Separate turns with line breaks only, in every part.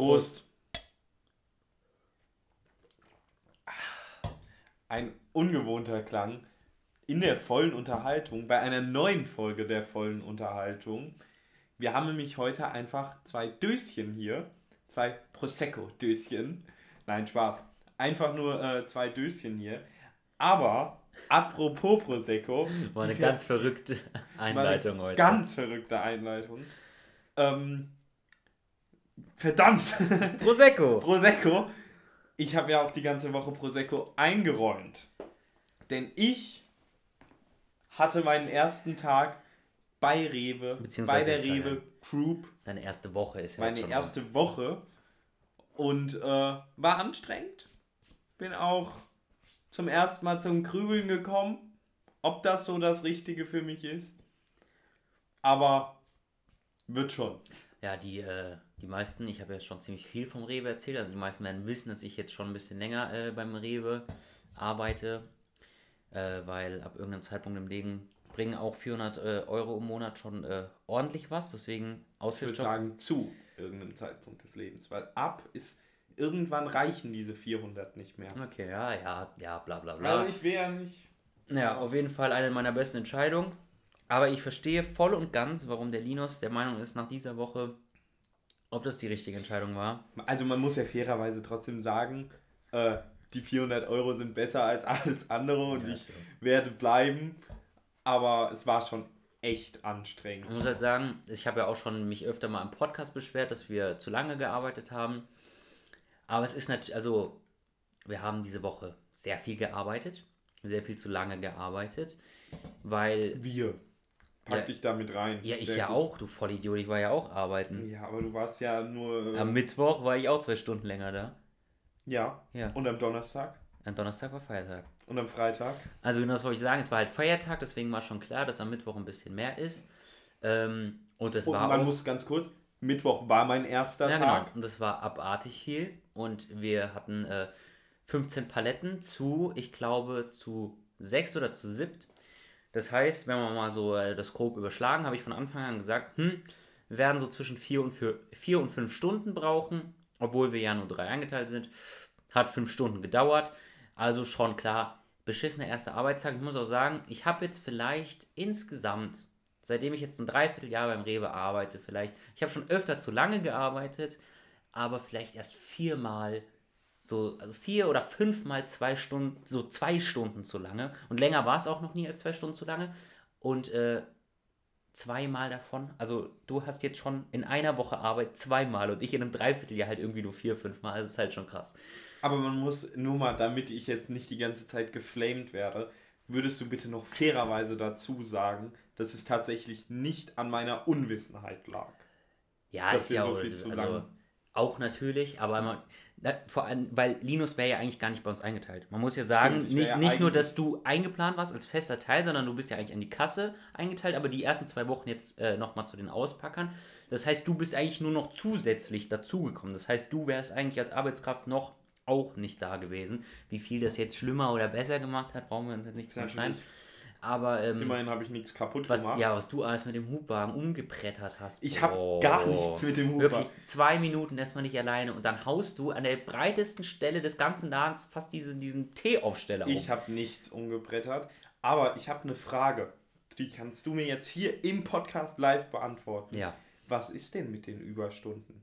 Prost. Ein ungewohnter Klang in der vollen Unterhaltung, bei einer neuen Folge der vollen Unterhaltung. Wir haben nämlich heute einfach zwei Döschen hier, zwei Prosecco-Döschen. Nein, Spaß. Einfach nur äh, zwei Döschen hier. Aber apropos Prosecco.
War eine ganz verrückte Einleitung heute.
Ganz verrückte Einleitung. Ähm, verdammt!
Prosecco!
Prosecco. Ich habe ja auch die ganze Woche Prosecco eingeräumt. Denn ich hatte meinen ersten Tag bei Rewe, bei der Rewe Group,
Deine erste Woche ist ja
meine erste Woche und äh, war anstrengend. Bin auch zum ersten Mal zum Grübeln gekommen, ob das so das Richtige für mich ist. Aber wird schon.
Ja, die, äh, die meisten, ich habe ja schon ziemlich viel vom Rewe erzählt, also die meisten werden wissen, dass ich jetzt schon ein bisschen länger äh, beim Rewe arbeite, äh, weil ab irgendeinem Zeitpunkt im Leben bringen auch 400 äh, Euro im Monat schon äh, ordentlich was, deswegen
Ich würde
Aushilfsjob.
sagen, zu irgendeinem Zeitpunkt des Lebens. Weil ab ist, irgendwann reichen diese 400 nicht mehr.
Okay, ja, ja, ja, bla bla bla.
Also ich ja nicht.
Ja, auf jeden Fall eine meiner besten Entscheidungen. Aber ich verstehe voll und ganz, warum der Linus der Meinung ist, nach dieser Woche, ob das die richtige Entscheidung war.
Also man muss ja fairerweise trotzdem sagen, äh, die 400 Euro sind besser als alles andere und
Ja,
ich
stimmt.
werde bleiben. Aber es war schon echt anstrengend.
Ich muss halt sagen, ich habe ja auch schon mich öfter mal im Podcast beschwert, dass wir zu lange gearbeitet haben. Aber es ist natürlich, also wir haben diese Woche sehr viel gearbeitet, sehr viel zu lange gearbeitet, weil,
Wir. Pack
Ja.
dich da mit rein.
ja, ich
Sehr
ja
gut.
auch, du Vollidiot, ich war ja auch arbeiten.
Ja, aber du warst ja nur. äh,
Am Mittwoch war ich auch zwei Stunden länger da.
ja.
Ja,
Und am Donnerstag.
am Donnerstag war Feiertag.
Und am Freitag.
Also genau das wollte ich sagen, es war halt Feiertag, deswegen war schon klar, dass am Mittwoch ein bisschen mehr ist. Ähm, und es
Und
war
man
auch,
muss ganz kurz. Mittwoch war mein erster
ja,
Tag.
genau, und es war abartig viel. Und wir hatten äh, 15 Paletten zu, ich glaube, zu sechs oder zu siebt. Das heißt, wenn wir mal so äh, das grob überschlagen, habe ich von Anfang an gesagt, hm, wir werden so zwischen vier und, vier, vier und fünf Stunden brauchen, obwohl wir ja nur drei eingeteilt sind. Hat fünf Stunden gedauert. Also schon klar, beschissener erster Arbeitstag. Ich muss auch sagen, ich habe jetzt vielleicht insgesamt, seitdem ich jetzt ein Dreivierteljahr beim Rewe arbeite, vielleicht, ich habe schon öfter zu lange gearbeitet, aber vielleicht erst viermal, so, also vier oder fünfmal zwei Stunden, so zwei Stunden zu lange. Und länger war es auch noch nie als zwei Stunden zu lange. Und äh, zweimal davon, also du hast jetzt schon in einer Woche Arbeit zweimal und ich in einem Dreivierteljahr halt irgendwie nur vier, fünfmal. Das ist halt schon krass.
Aber man muss nur mal, damit ich jetzt nicht die ganze Zeit geflamed werde, würdest du bitte noch fairerweise dazu sagen, dass es tatsächlich nicht an meiner Unwissenheit lag.
Ja, ist ja
so
auch,
viel zu
also,
lang-
auch natürlich, aber man, na, vor allem, weil Linus wäre ja eigentlich gar nicht bei uns eingeteilt. Man muss ja sagen,
Stimmt,
nicht,
ja
nicht nur, dass du eingeplant warst als fester Teil, sondern du bist ja eigentlich an die Kasse eingeteilt, aber die ersten zwei Wochen jetzt äh, nochmal zu den Auspackern. Das heißt, du bist eigentlich nur noch zusätzlich dazugekommen. Das heißt, du wärst eigentlich als Arbeitskraft noch auch nicht da gewesen. Wie viel das jetzt schlimmer oder besser gemacht hat, brauchen wir uns jetzt nicht zu
Natürlich.
Aber ähm,
Immerhin habe ich nichts kaputt
was,
gemacht.
ja, was du alles mit dem Hubwagen umgebrettert hast.
Ich habe gar nichts mit dem Hut.
Wirklich zwei Minuten lässt man nicht alleine und dann haust du an der breitesten Stelle des ganzen Ladens fast diesen, diesen Teeaufsteller um.
Ich habe nichts umgebrettert. Aber ich habe eine Frage. Die kannst du mir jetzt hier im Podcast live beantworten.
Ja.
Was ist denn mit den Überstunden?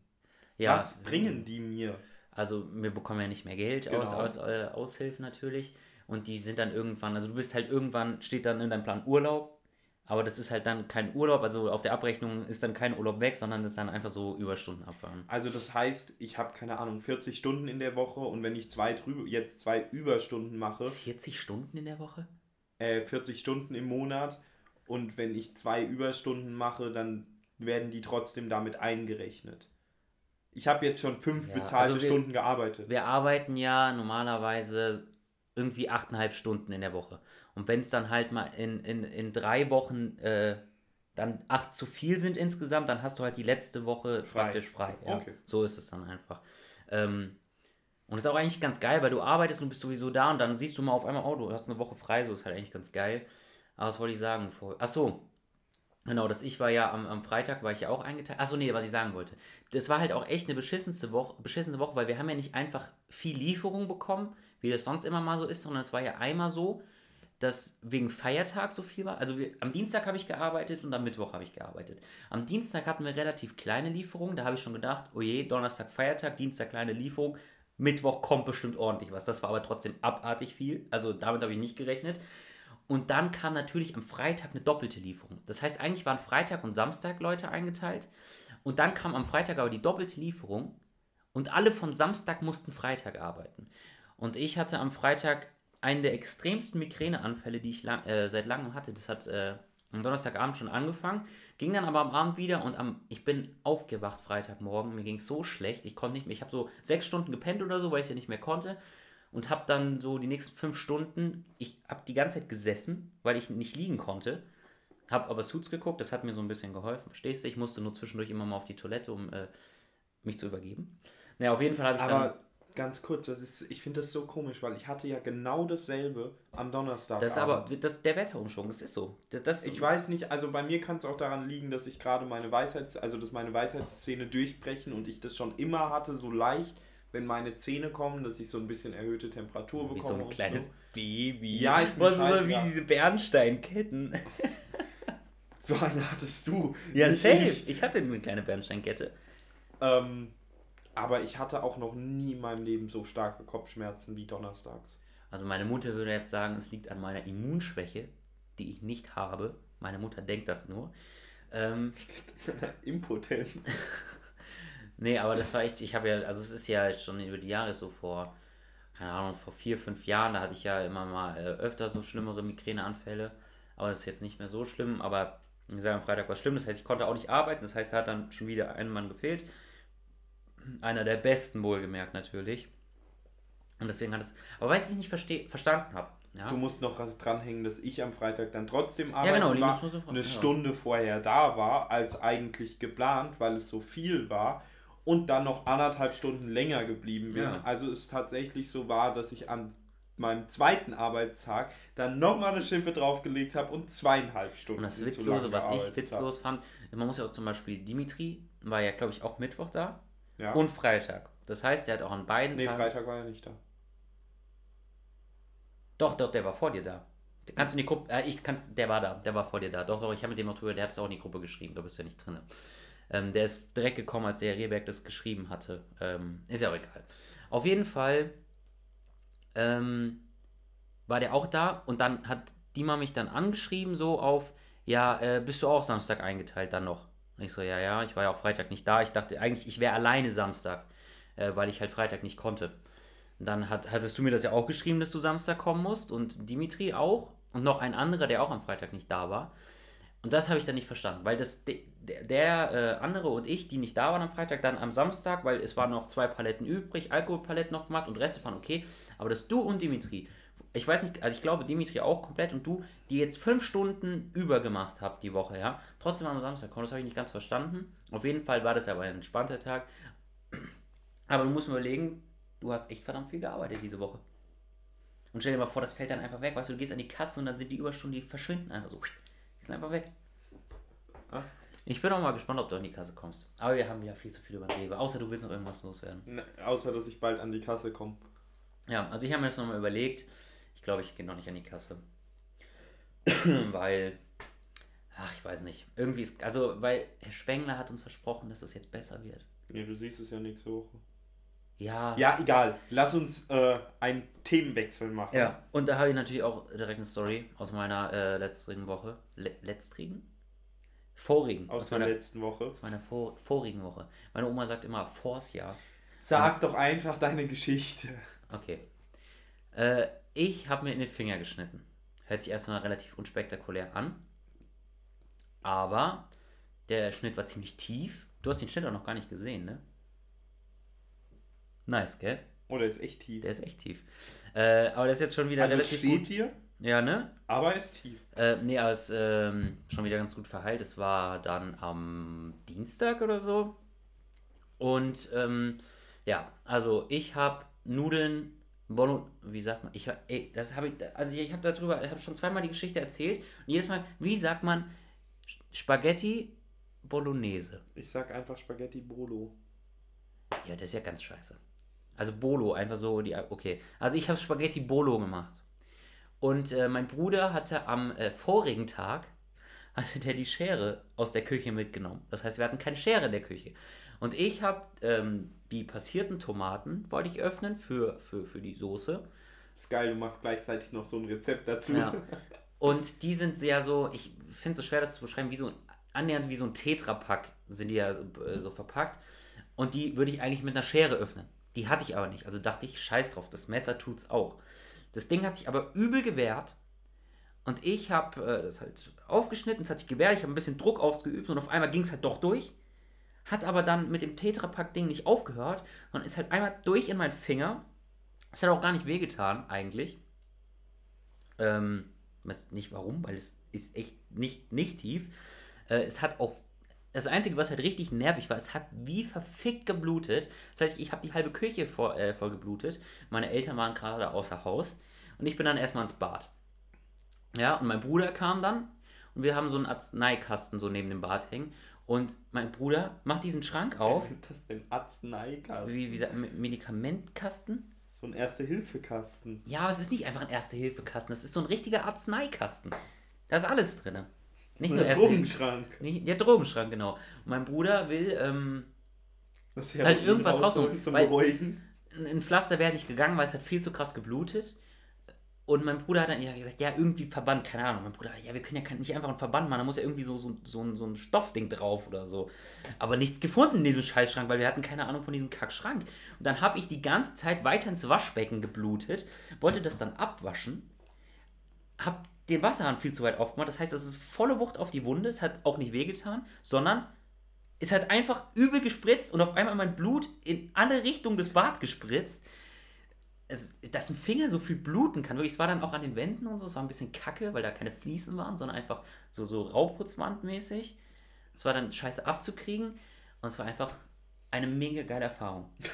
ja.
Was bringen die mir?
Also wir bekommen ja nicht mehr Geld
Genau.
aus, aus äh, Aushilfen natürlich. Und die sind dann irgendwann, also du bist halt irgendwann, steht dann in deinem Plan Urlaub, aber das ist halt dann kein Urlaub, also auf der Abrechnung ist dann kein Urlaub weg, sondern das ist dann einfach so Überstunden abfahren.
Also das heißt, ich habe keine Ahnung 40 Stunden in der Woche und wenn ich zwei drüber, jetzt zwei Überstunden mache,
40 Stunden in der Woche?
äh, 40 Stunden im Monat und wenn ich zwei Überstunden mache, dann werden die trotzdem damit eingerechnet. Ich habe jetzt schon fünf
Ja,
bezahlte
also wir-
Stunden gearbeitet.
Wir arbeiten ja normalerweise irgendwie 8,5 Stunden in der Woche. Und wenn es dann halt mal in, in, in drei Wochen äh, dann acht zu viel sind insgesamt, dann hast du halt die letzte Woche
Frei.
praktisch frei. Ja.
Okay.
So ist es dann einfach. Ähm, und ist auch eigentlich ganz geil, weil du arbeitest und bist sowieso da und dann siehst du mal auf einmal, oh, du hast eine Woche frei, so ist halt eigentlich ganz geil. Aber was wollte ich sagen? Ach so. Genau, das ich war ja am, am Freitag, war ich ja auch eingeteilt. Achso, nee, was ich sagen wollte. Das war halt auch echt eine beschissenste Woche, beschissene Woche, weil wir haben ja nicht einfach viel Lieferung bekommen, wie das sonst immer mal so ist, sondern es war ja einmal so, dass wegen Feiertag so viel war. Also wir, am Dienstag habe ich gearbeitet und am Mittwoch habe ich gearbeitet. Am Dienstag hatten wir relativ kleine Lieferungen, da habe ich schon gedacht, oh je, Donnerstag Feiertag, Dienstag kleine Lieferung, Mittwoch kommt bestimmt ordentlich was. Das war aber trotzdem abartig viel, also damit habe ich nicht gerechnet. Und dann kam natürlich am Freitag eine doppelte Lieferung. Das heißt, eigentlich waren Freitag und Samstag Leute eingeteilt. Und dann kam am Freitag aber die doppelte Lieferung. Und alle von Samstag mussten Freitag arbeiten. Und ich hatte am Freitag einen der extremsten Migräneanfälle, die ich lang, äh, seit langem hatte. Das hat äh, am Donnerstagabend schon angefangen, ging dann aber am Abend wieder und am, ich bin aufgewacht Freitagmorgen. Mir ging es so schlecht, ich konnte nicht mehr. Ich habe so sechs Stunden gepennt oder so, weil ich ja nicht mehr konnte und habe dann so die nächsten fünf Stunden, ich habe die ganze Zeit gesessen, weil ich nicht liegen konnte. Habe aber Suits geguckt, das hat mir so ein bisschen geholfen, verstehst du? Ich musste nur zwischendurch immer mal auf die Toilette, um äh, mich zu übergeben. Naja, auf jeden Fall habe ich
aber dann. Ganz kurz, das ist, ich finde das so komisch, weil ich hatte ja genau dasselbe am Donnerstag.
Das ist aber das, der Wetterumschwung, das ist so. Das, das
ich weiß nicht, also bei mir kann es auch daran liegen, dass ich gerade meine Weisheits, also dass meine Weisheitszähne durchbrechen und ich das schon immer hatte, so leicht wenn meine Zähne kommen, dass ich so ein bisschen erhöhte Temperatur bekomme.
Wie so ein kleines
so.
Baby.
Ja, ist
Was so wie diese Bernsteinketten.
so eine hattest du.
Ja, safe. Ich. ich hatte eine kleine Bernsteinkette.
Ähm, aber ich hatte auch noch nie in meinem Leben so starke Kopfschmerzen wie donnerstags.
Also meine Mutter würde jetzt sagen, es liegt an meiner Immunschwäche, die ich nicht habe. Meine Mutter denkt das nur. Ähm,
Impotent.
Nee, aber das war echt, ich habe ja, also es ist ja schon über die Jahre so vor, keine Ahnung, vor vier, fünf Jahren, da hatte ich ja immer mal äh, öfter so schlimmere Migräneanfälle. Aber das ist jetzt nicht mehr so schlimm. Aber wie gesagt, am Freitag war es schlimm. Das heißt, ich konnte auch nicht arbeiten. Das heißt, da hat dann schon wieder ein Mann gefehlt. Einer der besten, wohlgemerkt natürlich. Und deswegen hat es. Aber weil ich es nicht verste verstanden habe. Ja.
Du musst noch dranhängen, dass ich am Freitag dann trotzdem arbeiten
ja, genau,
war, eine Stunde vorher da war, als eigentlich geplant, weil es so viel war und dann noch anderthalb Stunden länger geblieben bin. Ja. Also es tatsächlich so war, dass ich an meinem zweiten Arbeitstag dann nochmal eine Schippe draufgelegt habe und zweieinhalb Stunden.
Und das Witzlose, was ich witzlos hab. fand, man muss ja auch zum Beispiel Dimitri, war ja glaube ich auch Mittwoch da ja. und Freitag. Das heißt, er hat auch an beiden
Nee, Tagen Freitag war er nicht da.
Doch, doch, der war vor dir da. Kannst du in die Gruppe, äh, ich kann, der war da, der war vor dir da. Doch, doch, ich habe mit dem auch drüber, der hat es auch in die Gruppe geschrieben, da bist du ja nicht drin. Ähm, der ist direkt gekommen, als der Rehberg das geschrieben hatte. Ähm, ist ja auch egal. Auf jeden Fall ähm, war der auch da und dann hat Dima mich dann angeschrieben, so auf, ja, äh, bist du auch Samstag eingeteilt dann noch? Und ich so, ja, ja, ich war ja auch Freitag nicht da. Ich dachte eigentlich, ich wäre alleine Samstag, äh, weil ich halt Freitag nicht konnte. Und dann hat, hattest du mir das ja auch geschrieben, dass du Samstag kommen musst und Dimitri auch und noch ein anderer, der auch am Freitag nicht da war. Und das habe ich dann nicht verstanden, weil das der, der äh, andere und ich, die nicht da waren am Freitag, dann am Samstag, weil es waren noch zwei Paletten übrig, Alkoholpaletten noch gemacht und Reste waren okay. Aber dass du und Dimitri, ich weiß nicht, also ich glaube Dimitri auch komplett und du, die jetzt fünf Stunden übergemacht habt die Woche, ja, trotzdem am Samstag kommen, das habe ich nicht ganz verstanden. Auf jeden Fall war das aber ein entspannter Tag. Aber du musst mir überlegen, du hast echt verdammt viel gearbeitet diese Woche. Und stell dir mal vor, das fällt dann einfach weg, weißt du, du gehst an die Kasse und dann sind die Überstunden, die verschwinden einfach so. Die sind einfach weg. Ah. Ich bin auch mal gespannt, ob du an die Kasse kommst. Aber wir haben ja viel zu viel über Rewe. Außer du willst noch irgendwas loswerden.
Ne, außer, dass ich bald an die Kasse komme.
Ja, also ich habe mir das nochmal überlegt. Glaube, ich gehe noch nicht an die Kasse. weil, ach, ich weiß nicht. Irgendwie ist, also, weil Herr Spengler hat uns versprochen, dass das jetzt besser wird.
Nee, du siehst es ja nächste Woche.
Ja.
Ja, egal. Lass uns äh, einen Themenwechsel machen.
Ja, und da habe ich natürlich auch direkt eine Story aus meiner äh, letztrigen Woche. Le letztrigen? Vorigen.
Aus, aus meiner, letzten Woche.
Aus meiner vor, vorigen Woche. Meine Oma sagt immer vors Jahr.
Sag ja. doch einfach deine Geschichte.
Okay. Äh, ich habe mir in den Finger geschnitten. Hört sich erstmal relativ unspektakulär an. Aber der Schnitt war ziemlich tief. Du hast den Schnitt auch noch gar nicht gesehen, ne? Nice, gell?
Oh, der ist echt tief.
Der ist echt tief. Äh, aber der ist jetzt schon wieder
also relativ steht gut. hier.
Ja, ne?
Aber er ist tief.
Äh, nee, aber es ist ähm, schon wieder ganz gut verheilt. Es war dann am Dienstag oder so. Und ähm, ja, also ich habe Nudeln, Bono, wie sagt man? Ich ey, das habe ich, also ich habe darüber, ich habe schon zweimal die Geschichte erzählt und jedes Mal, wie sagt man Spaghetti Bolognese.
Ich sag einfach Spaghetti Bolo.
Ja, das ist ja ganz scheiße. Also Bolo, einfach so die. Okay. Also ich habe Spaghetti Bolo gemacht. Und äh, mein Bruder hatte am äh, vorigen Tag hatte der die Schere aus der Küche mitgenommen. Das heißt, wir hatten keine Schere in der Küche. Und ich habe ähm, die passierten Tomaten wollte ich öffnen für, für, für die Soße.
Ist geil, du machst gleichzeitig noch so ein Rezept dazu.
Ja. Und die sind sehr so, ich finde es so schwer, das zu beschreiben, wie so annähernd wie so ein Tetrapack sind die ja äh, so verpackt. Und die würde ich eigentlich mit einer Schere öffnen. Die hatte ich aber nicht. Also dachte ich, scheiß drauf, das Messer tut's auch. Das Ding hat sich aber übel gewehrt. Und ich habe äh, das halt aufgeschnitten, es hat sich gewehrt, ich habe ein bisschen Druck ausgeübt und auf einmal ging es halt doch durch. Hat aber dann mit dem Tetrapack-Ding nicht aufgehört, sondern ist halt einmal durch in meinen Finger. Es hat auch gar nicht wehgetan, eigentlich. Ähm, weiß nicht warum, weil es ist echt nicht, nicht tief. Äh, es hat auch. Das Einzige, was halt richtig nervig war, es hat wie verfickt geblutet. Das heißt, ich habe die halbe Küche vor, äh, voll geblutet. Meine Eltern waren gerade außer Haus. Und ich bin dann erstmal ins Bad. Ja, und mein Bruder kam dann und wir haben so einen Arzneikasten so neben dem Bad hängen. Und mein Bruder macht diesen Schrank auf.
Das ist ein Arzneikasten.
Wie, wie sagt man, Medikamentkasten?
So ein Erste-Hilfe-Kasten.
Ja, aber es ist nicht einfach ein Erste-Hilfe-Kasten, das ist so ein richtiger Arzneikasten. Da ist alles drin.
Nicht nur Erste Drogenschrank.
Nicht, der Drogenschrank, genau. Und mein Bruder will ähm,
Das
halt irgendwas rausholen.
zum
weil
Beruhigen.
ein Pflaster wäre nicht gegangen, weil es hat viel zu krass geblutet. Und mein Bruder hat dann ja gesagt, ja, irgendwie Verband, keine Ahnung. Mein Bruder, ja, wir können ja nicht einfach einen Verband machen, da muss ja irgendwie so, so, so, ein- so ein Stoffding drauf oder so. Aber nichts gefunden in diesem Scheißschrank, weil wir hatten keine Ahnung von diesem Kackschrank. Und dann habe ich die ganze Zeit weiter ins Waschbecken geblutet, wollte das dann abwaschen, habe den Wasserhahn viel zu weit aufgemacht. Das heißt, es ist volle Wucht auf die Wunde, es hat auch nicht wehgetan, sondern es hat einfach übel gespritzt und auf einmal mein Blut in alle Richtungen des Bad gespritzt. Es, dass ein Finger so viel bluten kann. Wirklich, es war dann auch an den Wänden und so. Es war ein bisschen kacke, weil da keine Fliesen waren, sondern einfach so, so Rauputzwandmäßig. Es war dann scheiße abzukriegen und es war einfach eine mega geile Erfahrung.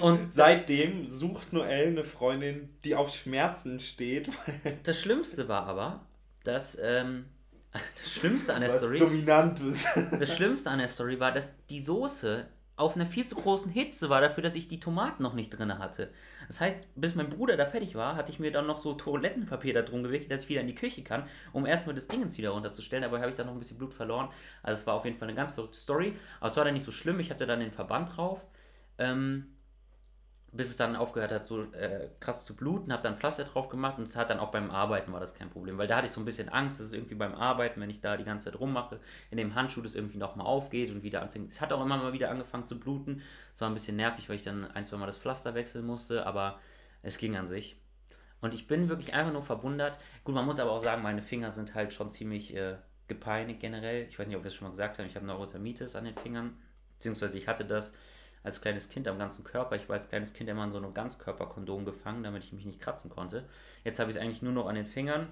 und, und
Seitdem sucht Noel eine Freundin, die auf Schmerzen steht.
das Schlimmste war aber, dass ähm, das Schlimmste an der
Was
Story.
Dominantes.
Das Schlimmste an der Story war, dass die Soße auf einer viel zu großen Hitze war dafür, dass ich die Tomaten noch nicht drin hatte. Das heißt, bis mein Bruder da fertig war, hatte ich mir dann noch so Toilettenpapier da drum gewickelt, dass ich wieder in die Küche kann, um erstmal das Dingens wieder runterzustellen. Dabei habe ich dann noch ein bisschen Blut verloren. Also es war auf jeden Fall eine ganz verrückte Story. Aber es war dann nicht so schlimm. Ich hatte dann den Verband drauf. Ähm, bis es dann aufgehört hat, so äh, krass zu bluten, habe dann Pflaster drauf gemacht und es hat dann auch beim Arbeiten war das kein Problem, weil da hatte ich so ein bisschen Angst, dass es irgendwie beim Arbeiten, wenn ich da die ganze Zeit rummache, in dem Handschuh das irgendwie nochmal aufgeht und wieder anfängt. Es hat auch immer mal wieder angefangen zu bluten. Es war ein bisschen nervig, weil ich dann ein, zwei Mal das Pflaster wechseln musste, aber es ging an sich. Und ich bin wirklich einfach nur verwundert. Gut, man muss aber auch sagen, meine Finger sind halt schon ziemlich äh, gepeinigt generell. Ich weiß nicht, ob wir es schon mal gesagt haben, ich habe Neurodermitis an den Fingern, beziehungsweise ich hatte das als kleines Kind am ganzen Körper. Ich war als kleines Kind immer in so einem Ganzkörperkondom gefangen, damit ich mich nicht kratzen konnte. Jetzt habe ich es eigentlich nur noch an den Fingern.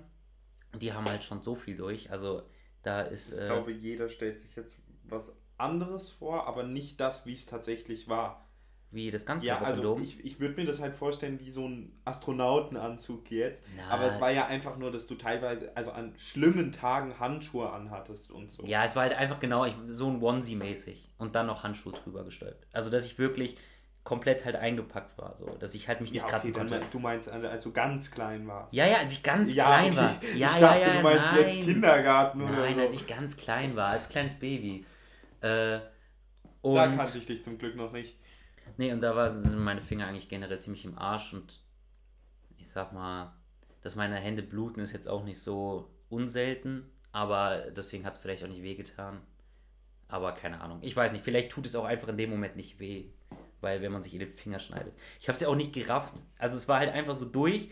Die haben halt schon so viel durch. Also da ist.
Ich
Äh,
glaube, jeder stellt sich jetzt was anderes vor, aber nicht das, wie es tatsächlich war.
Wie das
Ja, also ich, ich würde mir das halt vorstellen wie so ein Astronautenanzug jetzt.
Na,
Aber es war ja einfach nur, dass du teilweise, also an schlimmen Tagen Handschuhe anhattest und so.
Ja, es war halt einfach genau ich, so ein Onesie-mäßig. Und dann noch Handschuhe drüber gestülpt. Also, dass ich wirklich komplett halt eingepackt war. So, dass ich halt mich nicht
Ja,
kratzen
okay, dann,
konnte.
du meinst, als du ganz klein warst.
Ja, ja, als ich ganz
Ja,
klein
okay.
war. Ja,
ich
ja,
dachte,
ja,
du meinst
nein.
jetzt Kindergarten oder
Nein,
so.
als ich ganz klein war, als kleines Baby. Äh, und,
da kannte ich dich zum Glück noch nicht.
Nee, und da war, sind meine Finger eigentlich generell ziemlich im Arsch und ich sag mal, dass meine Hände bluten ist jetzt auch nicht so unselten, aber deswegen hat es vielleicht auch nicht wehgetan. Aber keine Ahnung. Ich weiß nicht, vielleicht tut es auch einfach in dem Moment nicht weh. Weil wenn man sich in den Finger schneidet. Ich habe es ja auch nicht gerafft. Also es war halt einfach so durch.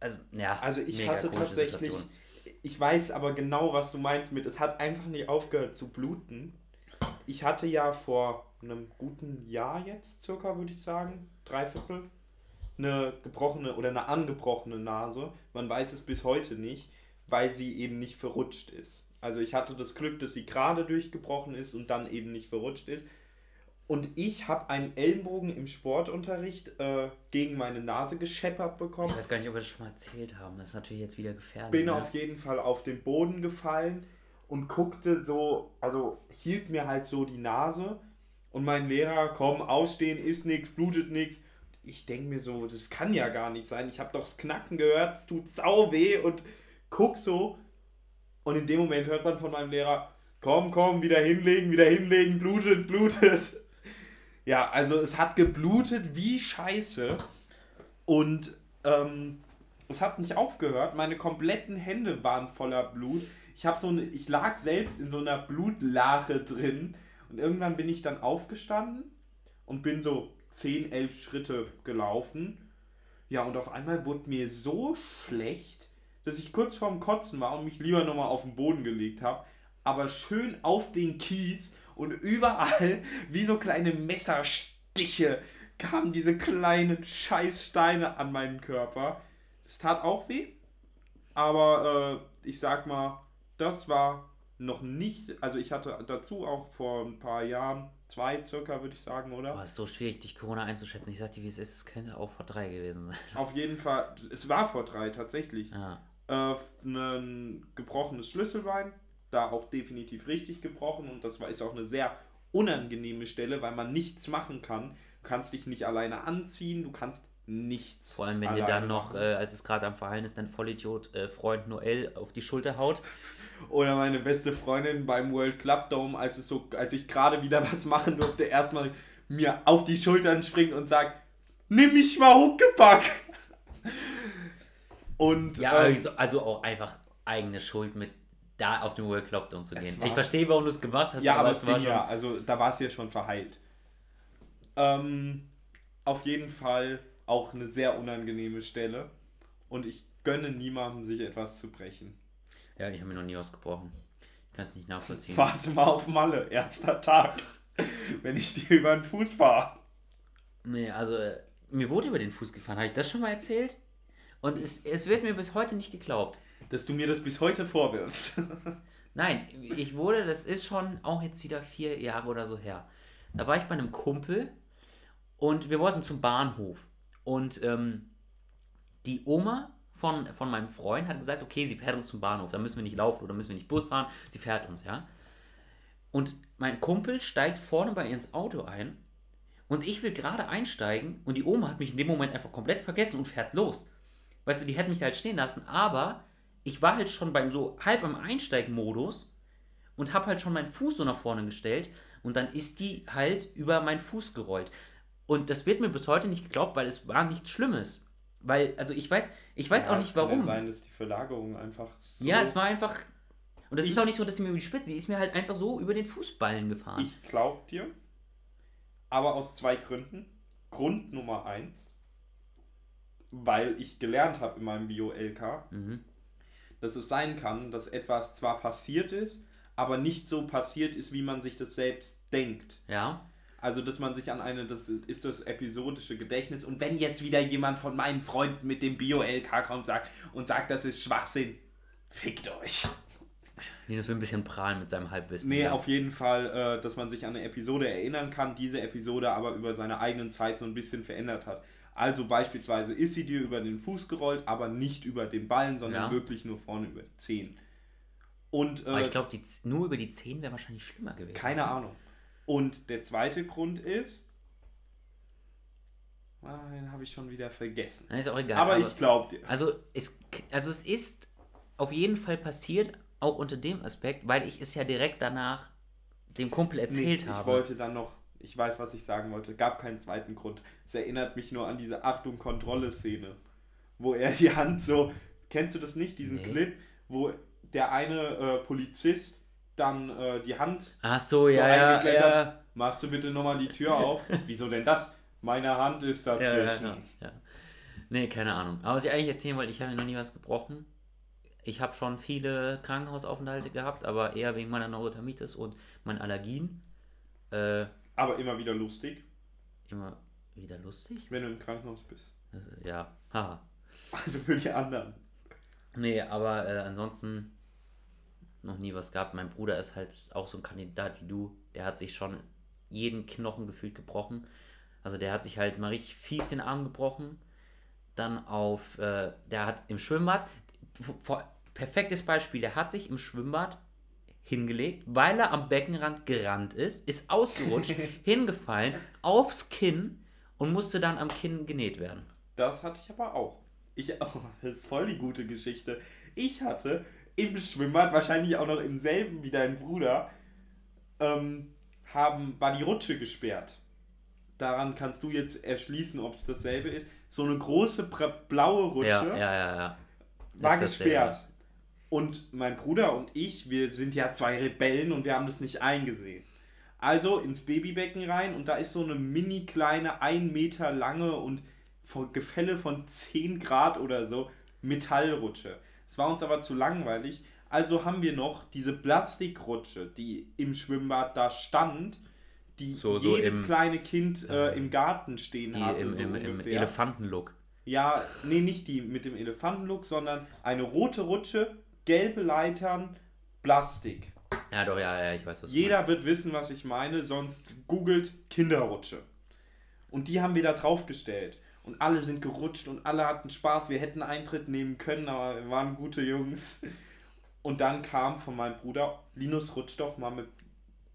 Also, ja.
Also ich hatte tatsächlich,
Situation.
ich weiß aber genau, was du meinst mit, es hat einfach nicht aufgehört zu bluten. Ich hatte ja vor einem guten Jahr jetzt, circa würde ich sagen, dreiviertel, eine gebrochene oder eine angebrochene Nase. Man weiß es bis heute nicht, weil sie eben nicht verrutscht ist. Also ich hatte das Glück, dass sie gerade durchgebrochen ist und dann eben nicht verrutscht ist. Und ich habe einen Ellenbogen im Sportunterricht äh, gegen meine Nase gescheppert bekommen.
Ich weiß gar nicht, ob wir das schon mal erzählt haben. Das ist natürlich jetzt wieder gefährlich.
Bin
ne?
auf jeden Fall auf den Boden gefallen und guckte so, also hielt mir halt so die Nase. Und mein Lehrer, komm, ausstehen ist nichts, blutet nichts. Ich denke mir so, das kann ja gar nicht sein. Ich habe doch das Knacken gehört, es tut sau weh und guck so. Und in dem Moment hört man von meinem Lehrer, komm, komm, wieder hinlegen, wieder hinlegen, blutet, blutet. Ja, also es hat geblutet wie Scheiße. Und ähm, es hat nicht aufgehört. Meine kompletten Hände waren voller Blut. Ich habe so eine, ich lag selbst in so einer Blutlache drin. Und irgendwann bin ich dann aufgestanden und bin so 10, 11 Schritte gelaufen. Ja, und auf einmal wurde mir so schlecht, dass ich kurz vorm Kotzen war und mich lieber nochmal auf den Boden gelegt habe. Aber schön auf den Kies und überall wie so kleine Messerstiche kamen diese kleinen Scheißsteine an meinen Körper. Es tat auch weh, aber äh, ich sag mal, das war noch nicht, also ich hatte dazu auch vor ein paar Jahren, zwei circa würde ich sagen, oder?
Boah, ist so schwierig, durch Corona einzuschätzen. Ich sag dir, wie es ist. Es könnte auch vor drei gewesen sein.
Auf jeden Fall, es war vor drei tatsächlich.
Ja.
Äh, ein gebrochenes Schlüsselbein, da auch definitiv richtig gebrochen und das war, ist auch eine sehr unangenehme Stelle, weil man nichts machen kann. Du kannst dich nicht alleine anziehen, du kannst nichts.
Vor allem, wenn dir dann noch, äh, als es gerade am Verheilen ist, dein Vollidiot äh, Freund Noel auf die Schulter haut.
Oder meine beste Freundin beim World Club Dome, als, es so, als ich gerade wieder was machen durfte, erstmal mir auf die Schultern springt und sagt, nimm mich mal Huckepack. Und
Ja,
ähm,
also, also auch einfach eigene Schuld mit da auf den World Club Dome zu gehen.
war-
Ich verstehe, warum du es gemacht hast,
ja, aber
es
es
war
ging
schon.
ja, also da war es ja schon verheilt. Ähm, auf jeden Fall auch eine sehr unangenehme Stelle. Und ich gönne niemandem, sich etwas zu brechen.
Ja, ich habe mir noch nie ausgebrochen. Ich kann es nicht nachvollziehen.
Warte mal auf Malle, erster Tag. Wenn ich dir über den Fuß fahre.
Nee, also äh, mir wurde über den Fuß gefahren. Habe ich das schon mal erzählt? Und es, es wird mir bis heute nicht geglaubt.
Dass du mir das bis heute vorwirfst.
Nein, ich wurde, das ist schon auch jetzt wieder vier Jahre oder so her. Da war ich bei einem Kumpel und wir wollten zum Bahnhof. Und ähm, die Oma von, von meinem Freund hat gesagt, okay, sie fährt uns zum Bahnhof, da müssen wir nicht laufen oder müssen wir nicht Bus fahren, sie fährt uns, ja. Und mein Kumpel steigt vorne bei ihr ins Auto ein und ich will gerade einsteigen und die Oma hat mich in dem Moment einfach komplett vergessen und fährt los. Weißt du, die hätte mich halt stehen lassen, aber ich war halt schon beim so halb am Einsteigmodus und habe halt schon meinen Fuß so nach vorne gestellt und dann ist die halt über meinen Fuß gerollt. Und das wird mir bis heute nicht geglaubt, weil es war nichts Schlimmes. Weil, also ich weiß, ich weiß
Ja,
auch
es
nicht
kann
warum.
Ja sein, dass die Verlagerung einfach so.
Ja, es war einfach. Und das
Ich-
ist auch nicht so, dass sie mir über die Spitze, sie ist mir halt einfach so über den Fußballen gefahren.
Ich glaub dir. Aber aus zwei Gründen. Grund Nummer eins. Weil ich gelernt habe in meinem Bio-LK,
mhm.
dass es sein kann, dass etwas zwar passiert ist, aber nicht so passiert ist, wie man sich das selbst denkt.
Ja.
Also, dass man sich an eine, das ist das episodische Gedächtnis. Und wenn jetzt wieder jemand von meinen Freunden mit dem Bio-LK kommt sagt, und sagt, das ist Schwachsinn, fickt euch.
Linus will ein bisschen prahlen mit seinem Halbwissen.
Nee,
ja.
auf jeden Fall, äh, dass man sich an eine Episode erinnern kann, diese Episode aber über seine eigenen Zeit so ein bisschen verändert hat. Also beispielsweise ist sie dir über den Fuß gerollt, aber nicht über den Ballen, sondern
Ja.
wirklich nur vorne über die Zehen. Und
Aber
äh,
ich glaube, nur über die 10 wäre wahrscheinlich schlimmer gewesen.
keine Ahnung. Und der zweite Grund ist, ah, den habe ich schon wieder vergessen.
Na, ist auch egal.
aber ich glaube dir.
Also es, also es ist auf jeden Fall passiert, auch unter dem Aspekt, weil ich es ja direkt danach dem Kumpel erzählt
ich
habe.
wollte dann noch, ich weiß, was ich sagen wollte, gab keinen zweiten Grund. Es erinnert mich nur an diese Achtung Kontrolle-Szene, wo er die Hand so, kennst du das nicht, diesen
Nee.
Clip, wo der eine äh, Polizist dann äh, die Hand,
Ach so, ja, ja,
eingeklettert.
ja.
machst du bitte nochmal die Tür auf? Wieso denn das? Meine Hand ist
Ja, ja,
dazwischen.
ja, ja. Nee, keine Ahnung. Aber was ich eigentlich erzählen wollte, ich habe noch nie was gebrochen. Ich habe schon viele Krankenhausaufenthalte gehabt, aber eher wegen meiner Neurodermitis und meinen Allergien. Äh,
Aber immer wieder lustig,
immer wieder lustig.
wenn du im Krankenhaus bist.
Ja, haha.
Also für die anderen.
Nee, aber äh, ansonsten noch nie was gehabt. Mein Bruder ist halt auch so ein Kandidat wie du. Der hat sich schon jeden Knochen gefühlt gebrochen. Also der hat sich halt mal richtig fies den Arm gebrochen. Dann auf, äh, der hat im Schwimmbad, perfektes Beispiel, der hat sich im Schwimmbad hingelegt, weil er am Beckenrand gerannt ist, ist ausgerutscht, hingefallen, aufs Kinn und musste dann am Kinn genäht werden.
Das hatte ich aber auch. Ich, oh, das ist voll die gute Geschichte. Ich hatte im Schwimmbad, wahrscheinlich auch noch im selben wie dein Bruder, ähm, haben, war die Rutsche gesperrt. Daran kannst du jetzt erschließen, ob es dasselbe ist. So eine große blaue Rutsche
ja, ja, ja,
war gesperrt. Und mein Bruder und ich, wir sind ja zwei Rebellen und wir haben das nicht eingesehen. Also ins Babybecken rein und da ist so eine mini kleine, ein Meter lange und von Gefälle von 10 Grad oder so Metallrutsche. Es war uns aber zu langweilig. Also haben wir noch diese Plastikrutsche, die im Schwimmbad da stand, die
So- so
jedes
im-
kleine Kind äh, im Garten stehen
Die
hatte.
im,
so
im, im. Elefantenlook.
Ja, nee, nicht die mit dem Elefantenlook, sondern eine rote Rutsche, gelbe Leitern, Plastik.
Ja, doch, ja, ja, ich weiß, was
Jeder wird wissen, was ich meine, sonst googelt Kinderrutsche. Und die haben wir da draufgestellt. Und alle sind gerutscht und alle hatten Spaß. Wir hätten Eintritt nehmen können, aber wir waren gute Jungs. Und dann kam von meinem Bruder, Linus rutscht doch mal mit,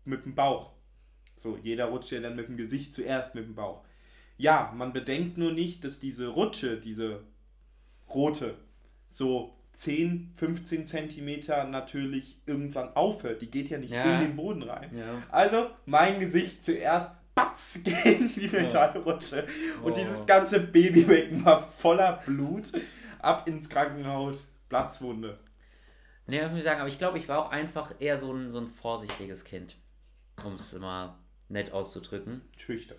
mit dem Bauch. So, jeder rutscht ja dann mit dem Gesicht zuerst mit dem Bauch. Ja, man bedenkt nur nicht, dass diese Rutsche, diese rote, so 10, 15 Zentimeter natürlich irgendwann aufhört. Die geht ja nicht
Ja.
in den Boden rein.
Ja.
Also mein Gesicht zuerst, batz, gegen die Metallrutsche. Und
Oh.
dieses ganze Babybecken war voller Blut. Ab ins Krankenhaus, Platzwunde.
Nee, muss ich sagen, aber ich glaube, ich war auch einfach eher so ein, so ein vorsichtiges Kind. Um es mal nett auszudrücken.
Schüchtern.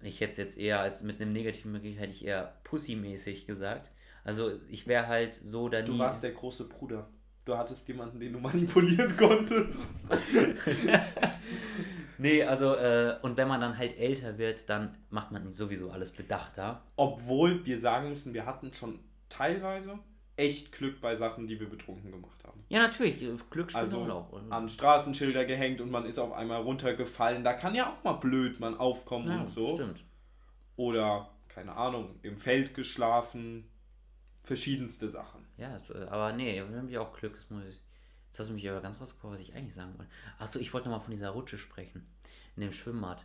Ich hätte es jetzt eher als mit einem negativen Begriff hätte ich eher pussymäßig gesagt. Also ich wäre halt so da
Du warst der große Bruder. Du hattest jemanden, den du manipulieren konntest.
Nee, also, äh, und wenn man dann halt älter wird, dann macht man sowieso alles bedachter.
Obwohl wir sagen müssen, wir hatten schon teilweise echt Glück bei Sachen, die wir betrunken gemacht haben.
Ja, natürlich, Glück spielt
Also
auch.
an Straßenschilder gehängt und man ist auf einmal runtergefallen. Da kann ja auch mal blöd man aufkommen
ja,
und so.
Stimmt.
Oder, keine Ahnung, im Feld geschlafen. Verschiedenste Sachen.
Ja, äh, aber nee, wir haben ja auch Glück. Das muss ich, jetzt hast du mich aber ganz rausgekommen, was ich eigentlich sagen wollte. Achso, ich wollte nochmal von dieser Rutsche sprechen. In dem Schwimmbad.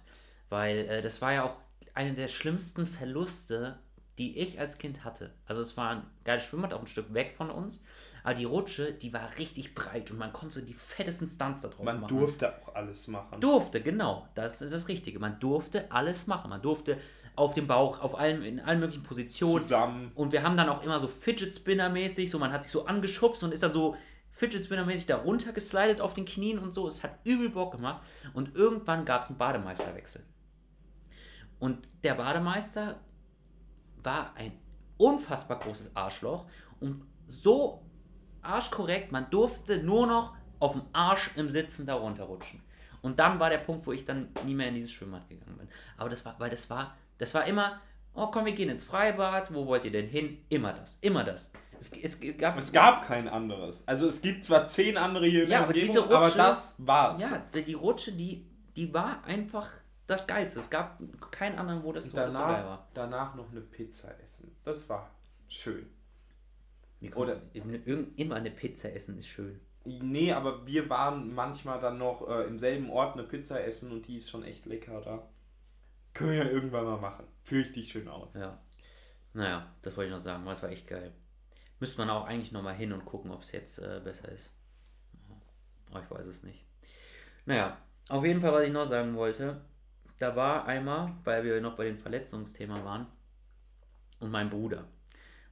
Weil äh, das war ja auch eine der schlimmsten Verluste, die ich als Kind hatte. Also es war ein geiles Schwimmbad, auch ein Stück weg von uns. Aber die Rutsche, die war richtig breit und man konnte so die fettesten Stunts da drauf
Man
machen.
durfte auch alles machen.
Durfte, genau. Das ist das Richtige. Man durfte alles machen. Man durfte auf dem Bauch, auf allen, in allen möglichen Positionen.
Zusammen.
Und wir haben dann auch immer so Fidget Spinner mäßig, so man hat sich so angeschubst und ist dann so Fidget Spinner mäßig da runter geslidet auf den Knien und so. Es hat übel Bock gemacht. Und irgendwann gab es einen Bademeisterwechsel. Und der Bademeister war ein unfassbar großes Arschloch und so arschkorrekt, man durfte nur noch auf dem Arsch im Sitzen da runterrutschen. Und dann war der Punkt, wo ich dann nie mehr in dieses Schwimmbad gegangen bin. Aber das war, weil das war, das war immer, oh komm, wir gehen ins Freibad, wo wollt ihr denn hin? Immer das, immer das. Es, es gab,
Es gab kein anderes. Also es gibt zwar zehn andere hier in
Ja,
der
aber
Umgebung,
diese Rutsche-
aber das war's.
ja, die Rutsche, die, die war einfach das Geilste. Es gab keinen anderen, wo das so,
danach,
war.
danach noch eine Pizza essen. Das war schön. Oder-
immer eine Pizza essen ist schön.
Nee, aber wir waren manchmal dann noch äh, im selben Ort eine Pizza essen und die ist schon echt lecker da. Können wir ja irgendwann mal machen. Fühle ich dich schön aus.
Ja. Naja, das wollte ich noch sagen, weil das war echt geil. Müsste man auch eigentlich nochmal hin und gucken, ob es jetzt äh, besser ist. Aber ich weiß es nicht. Naja, auf jeden Fall, was ich noch sagen wollte, da war einmal, weil wir noch bei dem Verletzungsthema waren, und mein Bruder.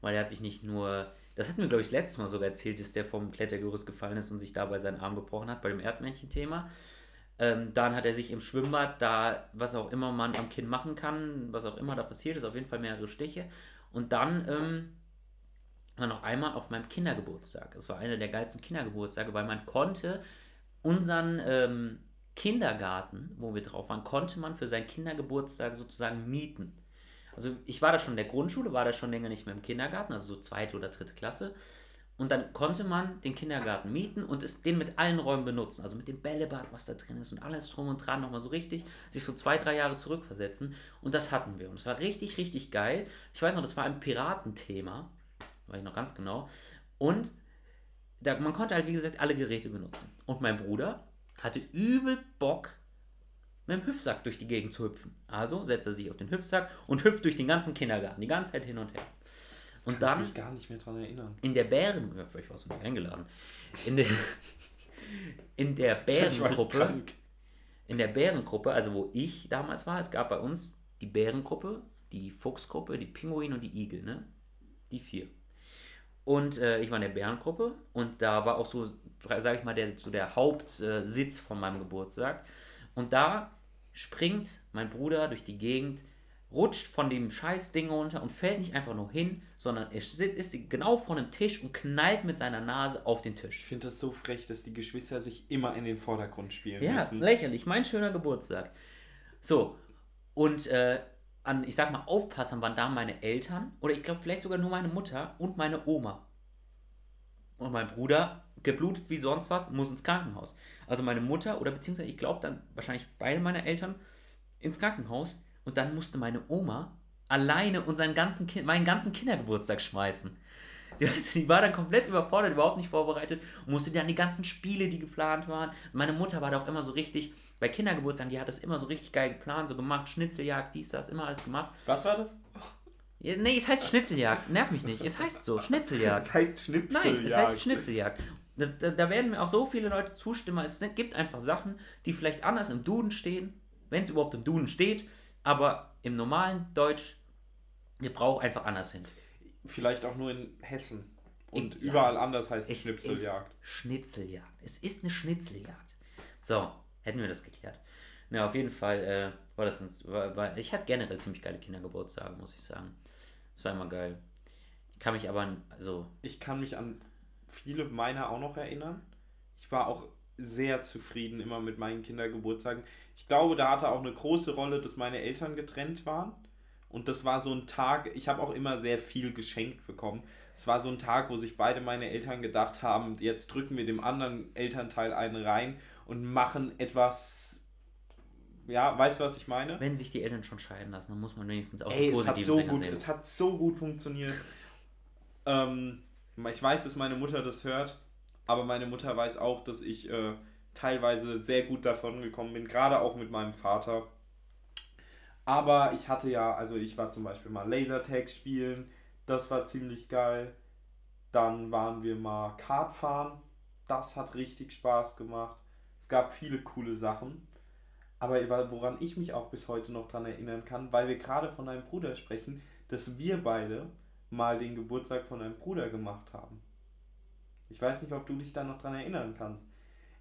Weil er hat sich nicht nur, das hatten wir glaube ich letztes Mal sogar erzählt, dass der vom Klettergerüst gefallen ist und sich dabei seinen Arm gebrochen hat, bei dem Erdmännchen-Thema. Ähm, dann hat er sich im Schwimmbad da, was auch immer man am Kinn machen kann, was auch immer da passiert ist, auf jeden Fall mehrere Stiche. Und dann ähm, war noch einmal auf meinem Kindergeburtstag. Es war einer der geilsten Kindergeburtstage, weil man konnte unseren ähm, Kindergarten, wo wir drauf waren, konnte man für seinen Kindergeburtstag sozusagen mieten. Also ich war da schon in der Grundschule, war da schon länger nicht mehr im Kindergarten, also so zweite oder dritte Klasse. Und dann konnte man den Kindergarten mieten und es, den mit allen Räumen benutzen. Also mit dem Bällebad, was da drin ist und alles drum und dran nochmal so richtig, sich so zwei, drei Jahre zurückversetzen. Und das hatten wir. Und es war richtig, richtig geil. Ich weiß noch, das war ein Piratenthema. Weiß ich noch ganz genau. Und da, man konnte halt, wie gesagt, alle Geräte benutzen. Und mein Bruder hatte übel Bock, mit dem Hüpfsack durch die Gegend zu hüpfen. Also setzt er sich auf den Hüpfsack und hüpft durch den ganzen Kindergarten, die ganze Zeit hin und her. Und
Kann
dann
ich mich gar nicht mehr dran erinnern.
in der Bären, ja, vielleicht warst du nicht eingeladen, in der, in der Bärengruppe, in der Bärengruppe, also wo ich damals war, es gab bei uns die Bärengruppe, die Fuchsgruppe, die Pinguin und die Igel, ne? Die vier. Und äh, ich war in der Bärengruppe und da war auch so, sag ich mal, der, so der Hauptsitz von meinem Geburtstag. Und da springt mein Bruder durch die Gegend, rutscht von dem scheiß Ding runter und fällt nicht einfach nur hin, sondern er ist genau vor einem Tisch und knallt mit seiner Nase auf den Tisch.
Ich finde das so frech, dass die Geschwister sich immer in den Vordergrund spielen
Ja,
müssen.
lächerlich. Mein schöner Geburtstag. So, und äh, an, ich sag mal, Aufpassern waren da meine Eltern oder ich glaube vielleicht sogar nur meine Mutter und meine Oma. Und mein Bruder, geblutet wie sonst was, muss ins Krankenhaus. Also meine Mutter oder beziehungsweise ich glaube dann wahrscheinlich beide meiner Eltern ins Krankenhaus und dann musste meine Oma alleine unseren ganzen kind, meinen ganzen Kindergeburtstag schmeißen. Die, die war dann komplett überfordert, überhaupt nicht vorbereitet und musste dann die ganzen Spiele, die geplant waren. Meine Mutter war da auch immer so richtig, bei Kindergeburtstagen, die hat das immer so richtig geil geplant, so gemacht, Schnitzeljagd, dies, das, immer alles gemacht.
Was war das?
Ja, nee, es heißt Schnitzeljagd, nerv mich nicht, es heißt so, Schnitzeljagd.
Das heißt Schnipseljagd.
Nein, es heißt Schnitzeljagd. Da, da, da werden mir auch so viele Leute zustimmen. Es sind- gibt einfach Sachen, die vielleicht anders im Duden stehen, wenn es überhaupt im Duden steht, aber im normalen Deutsch Gebrauch einfach anders sind.
Vielleicht auch nur in Hessen. Und
Ich- ja.
überall anders heißt
Es
Schnipseljagd.
ist Schnitzeljagd. Es ist eine Schnitzeljagd. So, hätten wir das geklärt. Na, auf jeden Fall äh, war das ein, war, war, ich hatte generell ziemlich geile Kindergeburtstage, muss ich sagen. Das war immer geil. Ich kann mich aber, an- also,
Ich kann mich an viele meiner auch noch erinnern. Ich war auch sehr zufrieden immer mit meinen Kindergeburtstagen. Ich glaube, da hatte auch eine große Rolle, dass meine Eltern getrennt waren. Und das war so ein Tag, ich habe auch immer sehr viel geschenkt bekommen. Es war so ein Tag, wo sich beide meine Eltern gedacht haben, jetzt drücken wir dem anderen Elternteil einen rein und machen etwas. Ja, weißt du, was ich meine?
wenn sich die Eltern schon scheiden lassen, dann muss man wenigstens auch
Ey, es hat so gut,
sehen.
es hat so gut funktioniert. Ähm, ich weiß, dass meine Mutter das hört, aber meine Mutter weiß auch, dass ich äh, teilweise sehr gut davon gekommen bin, gerade auch mit meinem Vater. Aber ich hatte ja, also ich war zum Beispiel mal Lasertag spielen, das war ziemlich geil. Dann waren wir mal Kart fahren, das hat richtig Spaß gemacht. Es gab viele coole Sachen. Aber woran ich mich auch bis heute noch dran erinnern kann, weil wir gerade von einem Bruder sprechen, dass wir beide mal den Geburtstag von einem Bruder gemacht haben. Ich weiß nicht, ob du dich da noch dran erinnern kannst.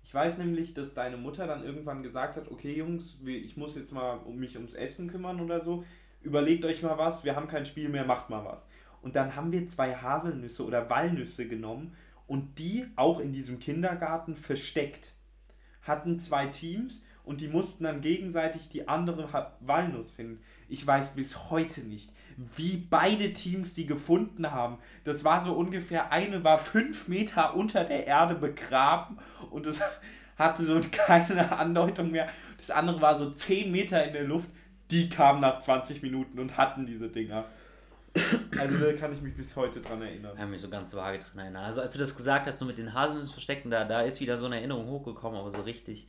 Ich weiß nämlich, dass deine Mutter dann irgendwann gesagt hat, okay Jungs, ich muss jetzt mal um mich ums Essen kümmern oder so. Überlegt euch mal was, wir haben kein Spiel mehr, macht mal was. Und dann haben wir zwei Haselnüsse oder Walnüsse genommen und die auch in diesem Kindergarten versteckt. Hatten zwei Teams und die mussten dann gegenseitig die andere Walnuss finden. Ich weiß bis heute nicht, wie beide Teams die gefunden haben. Das war so ungefähr, eine war fünf Meter unter der Erde begraben und es hatte so keine Andeutung mehr. Das andere war so zehn Meter in der Luft. Die kamen nach 20 Minuten und hatten diese Dinger. Also da kann ich mich bis heute dran erinnern.
Ich kann mich so ganz vage dran erinnern. Also als du das gesagt hast, so mit den Haselnüssen verstecken, da, da ist wieder so eine Erinnerung hochgekommen, aber so richtig,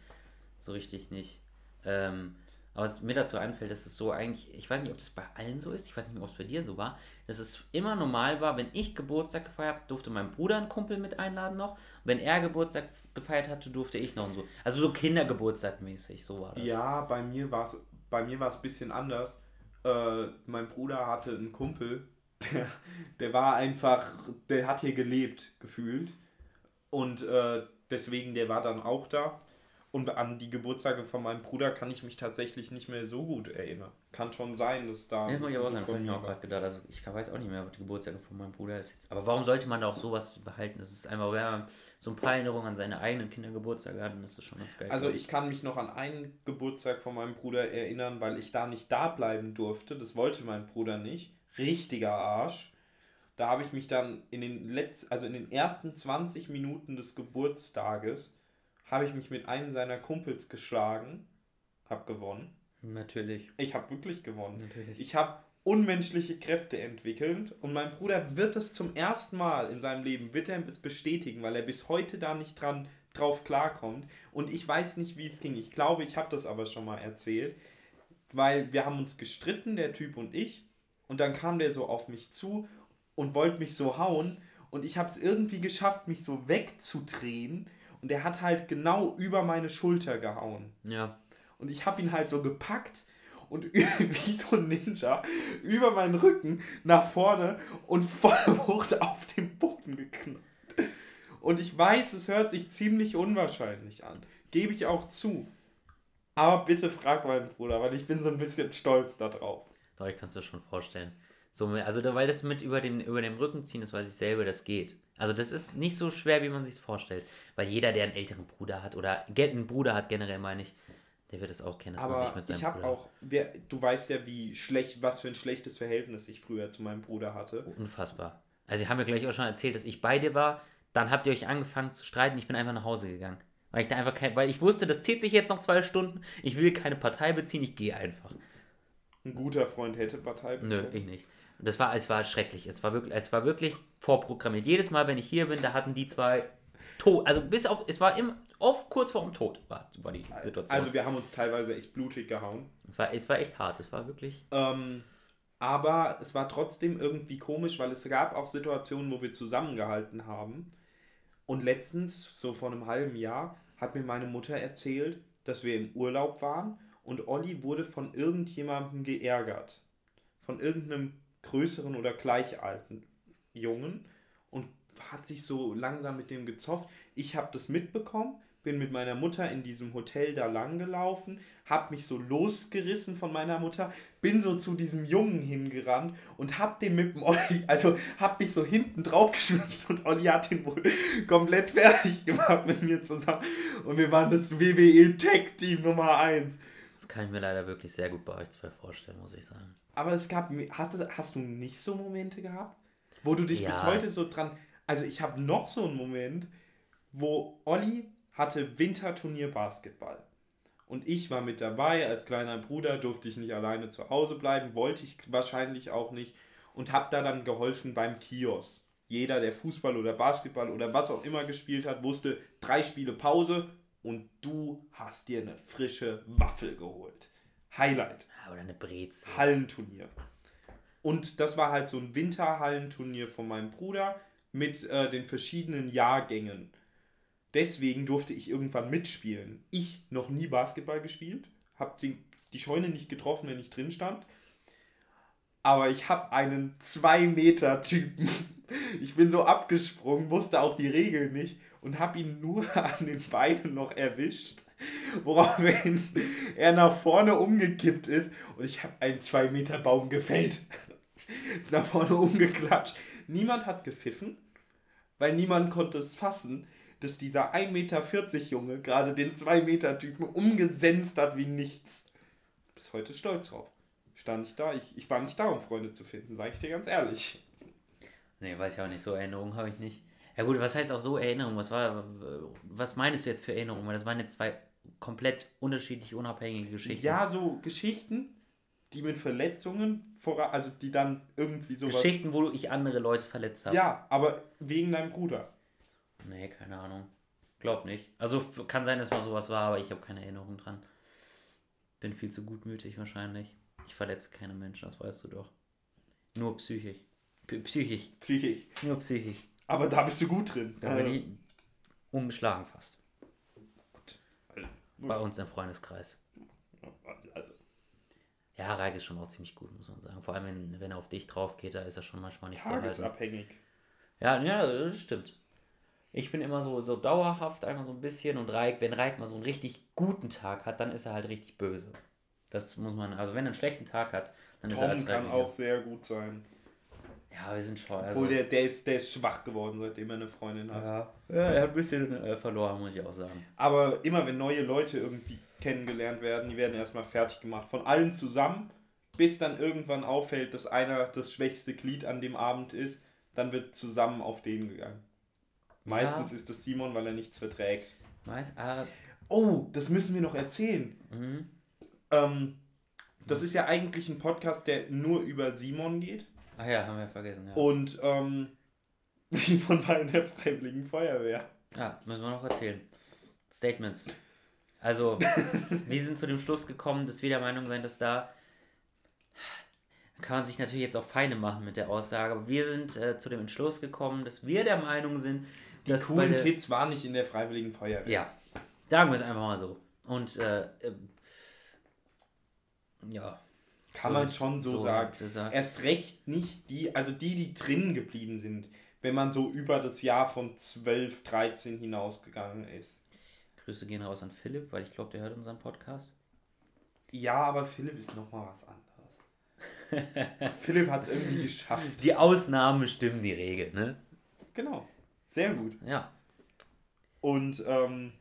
so richtig nicht. Ähm, aber was mir dazu einfällt, dass es so eigentlich, ich weiß nicht, ob das bei allen so ist, ich weiß nicht ob es bei dir so war, dass es immer normal war, wenn ich Geburtstag gefeiert habe, durfte mein Bruder einen Kumpel mit einladen noch. Wenn er Geburtstag gefeiert hatte, durfte ich noch und so. Also so Kindergeburtstag mäßig, so war das.
Ja, bei mir war es bei mir war es ein bisschen anders. Äh, mein Bruder hatte einen Kumpel, der, der war einfach, der hat hier gelebt, gefühlt. Und äh, deswegen, der war dann auch da. Und an die Geburtstage von meinem Bruder kann ich mich tatsächlich nicht mehr so gut erinnern. Kann schon sein, dass da.
Ja, ich aber auch sagen, das habe ich mir auch gerade gedacht. Also ich weiß auch nicht mehr, was die Geburtstage von meinem Bruder ist jetzt. Aber warum sollte man da auch sowas behalten? Das ist einfach, wenn man so ein paar Erinnerungen an seine eigenen Kindergeburtstage hat, dann ist das schon ganz geil.
Also ich kann mich noch an einen Geburtstag von meinem Bruder erinnern, weil ich da nicht da bleiben durfte. Das wollte mein Bruder nicht. Richtiger Arsch. Da habe ich mich dann in den letzten, also in den ersten 20 Minuten des Geburtstages, habe ich mich mit einem seiner Kumpels geschlagen, habe gewonnen.
Natürlich.
Ich habe wirklich gewonnen.
Natürlich.
Ich habe unmenschliche Kräfte entwickelt und mein Bruder wird es zum ersten Mal in seinem Leben, wird er es bestätigen, weil er bis heute da nicht dran drauf klarkommt und ich weiß nicht, wie es ging. Ich glaube, ich habe das aber schon mal erzählt, weil wir haben uns gestritten, der Typ und ich und dann kam der so auf mich zu und wollte mich so hauen und ich habe es irgendwie geschafft, mich so wegzudrehen und er hat halt genau über meine Schulter gehauen.
Ja.
Und ich habe ihn halt so gepackt und wie so ein Ninja über meinen Rücken nach vorne und voll Wucht auf den Boden geknallt. Und ich weiß, es hört sich ziemlich unwahrscheinlich an. Gebe ich auch zu. Aber bitte frag meinen Bruder, weil ich bin so ein bisschen stolz darauf.
Doch, ich kann es dir schon vorstellen. So, also, weil das mit über dem, über dem Rücken ziehen, das weiß ich selber, das geht. Also, das ist nicht so schwer, wie man sich vorstellt. Weil jeder, der einen älteren Bruder hat oder einen Bruder hat, generell meine ich, der wird es auch kennen, dass man
Aber
sich mit seinem
ich habe auch, wer, du weißt ja, wie schlecht, was für ein schlechtes Verhältnis ich früher zu meinem Bruder hatte.
Unfassbar. Also, ich habe mir gleich auch schon erzählt, dass ich bei dir war. Dann habt ihr euch angefangen zu streiten. Ich bin einfach nach Hause gegangen. Weil ich da einfach kein, weil ich wusste, das zieht sich jetzt noch zwei Stunden. Ich will keine Partei beziehen. Ich gehe einfach.
Ein guter Freund hätte Partei
Nö,
bezogen.
ich nicht. Und das war, es war schrecklich. Es war wirklich, es war wirklich vorprogrammiert. Jedes Mal, wenn ich hier bin, da hatten die zwei Tod. Also bis auf, es war immer oft kurz vor dem Tod war, war die Situation.
Also wir haben uns teilweise echt blutig gehauen.
es, war, es war echt hart. Es war wirklich.
Ähm, aber es war trotzdem irgendwie komisch, weil es gab auch Situationen, wo wir zusammengehalten haben. Und letztens, so vor einem halben Jahr, hat mir meine Mutter erzählt, dass wir im Urlaub waren und Olli wurde von irgendjemandem geärgert. Von irgendeinem größeren oder gleich alten Jungen und hat sich so langsam mit dem gezofft. Ich habe das mitbekommen, bin mit meiner Mutter in diesem Hotel da lang gelaufen, habe mich so losgerissen von meiner Mutter, bin so zu diesem Jungen hingerannt und hab den mit dem Olli, also hab mich so hinten drauf geschmissen und Olli hat den wohl komplett fertig gemacht mit mir zusammen. Und wir waren das WWE Tag Team Nummer 1.
Das kann ich mir leider wirklich sehr gut bei euch zwei vorstellen, muss ich sagen.
Aber es gab, hast, hast du nicht so Momente gehabt, wo du dich
Ja.
bis heute so dran, also ich habe noch so einen Moment, wo Olli hatte Winterturnier Basketball. Und ich war mit dabei, als kleiner Bruder durfte ich nicht alleine zu Hause bleiben, wollte ich wahrscheinlich auch nicht und habe da dann geholfen beim Kiosk. Jeder, der Fußball oder Basketball oder was auch immer gespielt hat, wusste, drei Spiele Pause und du hast dir eine frische Waffel geholt. Highlight.
Ja, Oder eine Brezel.
Hallenturnier. Und das war halt so ein Winterhallenturnier von meinem Bruder mit äh, den verschiedenen Jahrgängen. Deswegen durfte ich irgendwann mitspielen. Ich noch nie Basketball gespielt, habe die, die Scheune nicht getroffen, wenn ich drin stand. Aber ich habe einen 2-Meter-Typen. Ich bin so abgesprungen, wusste auch die Regeln nicht und habe ihn nur an den Beinen noch erwischt, woraufhin er nach vorne umgekippt ist und ich habe einen 2-Meter-Baum gefällt. ist nach vorne umgeklatscht. Niemand hat gepfiffen, weil niemand konnte es fassen, dass dieser 1,40 Meter Junge gerade den 2-Meter-Typen umgesenzt hat wie nichts. Bis heute stolz drauf. Stand ich da, ich, ich war nicht da, um Freunde zu finden, sage ich dir ganz ehrlich.
Nee, weiß ich auch nicht. So Erinnerungen habe ich nicht. Ja gut, was heißt auch so Erinnerungen? Was war, was meinst du jetzt für Erinnerungen? Weil das waren jetzt zwei komplett unterschiedlich unabhängige Geschichten.
Ja, so Geschichten, die mit Verletzungen, voran, also die dann irgendwie sowas.
Geschichten, wo ich andere Leute verletzt habe.
Ja, aber wegen deinem Bruder.
Nee, keine Ahnung. Glaub nicht. Also kann sein, dass mal sowas war, aber ich habe keine Erinnerung dran. Bin viel zu gutmütig wahrscheinlich. Ich verletze keine Menschen, das weißt du doch. Nur psychisch. Psychisch.
Psychisch.
Nur psychisch.
Aber da bist du gut drin.
Da bin ich ungeschlagen fast.
also,
Bei uns im Freundeskreis.
also,
Ja, Reik ist schon auch ziemlich gut, muss man sagen. Vor allem, wenn, wenn er auf dich drauf geht, da ist er schon manchmal nicht zu halten.
tagesabhängig.
Ja, ja, das stimmt. Ich bin immer so, so dauerhaft, einmal so ein bisschen. Und Reik, wenn Reik mal so einen richtig guten Tag hat, dann ist er halt richtig böse. Das muss man, also wenn er einen schlechten Tag hat, dann ist er
Tom
als
kann
Reik.
auch sehr gut sein.
Ja, wir sind schon. Also,
Obwohl der, der, ist, der ist schwach geworden, seitdem er eine Freundin hat.
ja, ja, er hat ein bisschen äh, verloren, muss ich auch sagen.
Aber immer wenn neue Leute irgendwie kennengelernt werden, die werden erstmal fertig gemacht. Von allen zusammen, bis dann irgendwann auffällt, dass einer das schwächste Glied an dem Abend ist. dann wird zusammen auf den gegangen. Meistens ja. ist es Simon, weil er nichts verträgt. Meist, ah. Oh, das müssen wir noch erzählen. Mhm. Ähm, das ist ja eigentlich ein Podcast, der nur über Simon geht.
Ach ja, haben wir vergessen. Ja.
Und ähm, Simon war in der Freiwilligen Feuerwehr.
Ja, müssen wir noch erzählen. Statements. Also, wir sind zu dem Schluss gekommen, dass wir der Meinung sind, dass da kann man sich natürlich jetzt auch Feine machen mit der Aussage, aber wir sind äh, zu dem Entschluss gekommen, dass wir der Meinung sind,
die dass coolen der, Kids waren nicht in der Freiwilligen Feuerwehr.
Ja, sagen wir es einfach mal so. Und äh, äh, ja.
Kann so man schon so, so sagen. Erst recht nicht die, also die, die drinnen geblieben sind, wenn man so über das Jahr von 12, 13 hinausgegangen ist.
Grüße gehen raus an Philipp, weil ich glaube, der hört unseren Podcast.
Ja, aber Philipp ist nochmal was anderes. Philipp hat es irgendwie geschafft.
Die Ausnahmen stimmen die Regel, ne?
Genau. Sehr gut.
Ja.
Und ähm,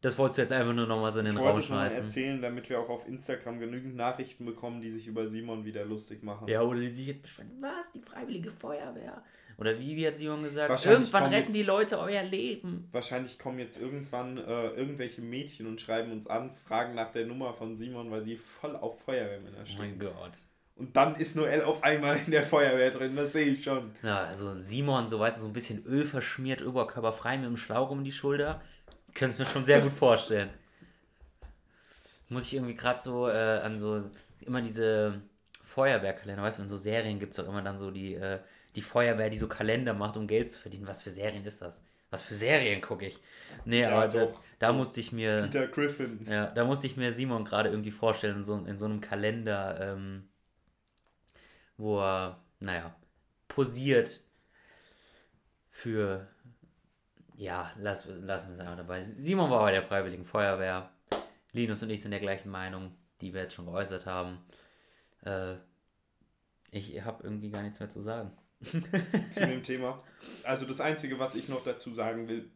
das wolltest du jetzt einfach nur nochmal so in den ich Raum
schmeißen. Ich erzählen, damit wir auch auf Instagram genügend Nachrichten bekommen, die sich über Simon wieder lustig machen.
Ja, oder die sich jetzt beschweren, was, die Freiwillige Feuerwehr? Oder wie, wie hat Simon gesagt, irgendwann retten jetzt, die Leute euer Leben.
Wahrscheinlich kommen jetzt irgendwann äh, irgendwelche Mädchen und schreiben uns an, fragen nach der Nummer von Simon, weil sie voll auf Feuerwehrmänner stehen. Oh mein Gott. Und dann ist Noel auf einmal in der Feuerwehr drin, das sehe ich schon.
Ja, also Simon, so weißt du, so ein bisschen Öl verschmiert, oberkörperfrei mit dem Schlauch um die Schulter. Können es mir schon sehr gut vorstellen. Muss ich irgendwie gerade so äh, an so immer diese Feuerwehrkalender, weißt du, in so Serien gibt es doch immer dann so die, äh, die Feuerwehr, die so Kalender macht, um Geld zu verdienen. Was für Serien ist das? Was für Serien gucke ich? Nee, ja, aber da, da so musste ich mir. Peter Griffin. Ja, da musste ich mir Simon gerade irgendwie vorstellen, in so, in so einem Kalender, ähm, wo er, naja, posiert für ja, lass, lassen wir es einfach dabei. Simon war bei der Freiwilligen Feuerwehr. Linus und ich sind der gleichen Meinung, die wir jetzt schon geäußert haben. Äh, ich habe irgendwie gar nichts mehr zu sagen.
zu dem Thema. Also das Einzige, was ich noch dazu sagen will,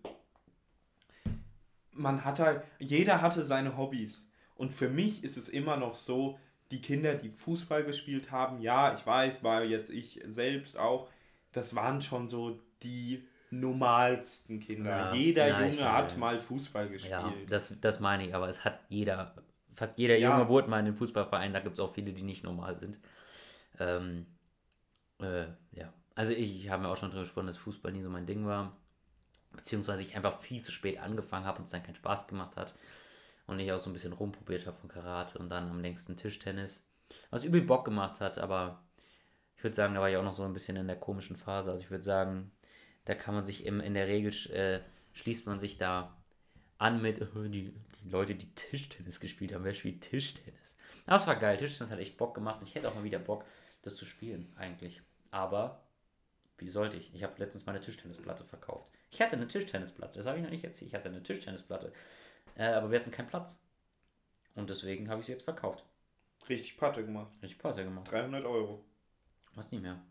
man hat halt, jeder hatte seine Hobbys. Und für mich ist es immer noch so, die Kinder, die Fußball gespielt haben, ja, ich weiß, war jetzt ich selbst auch, das waren schon so die normalsten Kinder. Ja, jeder ja, Junge hat mal Fußball gespielt. Ja,
das, das meine ich, aber es hat jeder, fast jeder ja. Junge wurde mal in den Fußballverein, da gibt es auch viele, die nicht normal sind. Ähm, äh, ja, also ich, ich habe mir auch schon darüber gesprochen, dass Fußball nie so mein Ding war, beziehungsweise ich einfach viel zu spät angefangen habe und es dann keinen Spaß gemacht hat und ich auch so ein bisschen rumprobiert habe von Karate und dann am längsten Tischtennis, was übel Bock gemacht hat, aber ich würde sagen, da war ich auch noch so ein bisschen in der komischen Phase, also ich würde sagen, da kann man sich im, in der Regel äh, schließt man sich da an mit oh, die, die Leute, die Tischtennis gespielt haben. Wer spielt Tischtennis? Aber es war geil. Tischtennis hat echt Bock gemacht. Ich hätte auch mal wieder Bock, das zu spielen, eigentlich. Aber wie sollte ich? Ich habe letztens meine Tischtennisplatte verkauft. Ich hatte eine Tischtennisplatte, das habe ich noch nicht erzählt. Ich hatte eine Tischtennisplatte. Äh, aber wir hatten keinen Platz. Und deswegen habe ich sie jetzt verkauft.
Richtig Patte gemacht.
Richtig Patte gemacht.
300 Euro.
Was nicht mehr.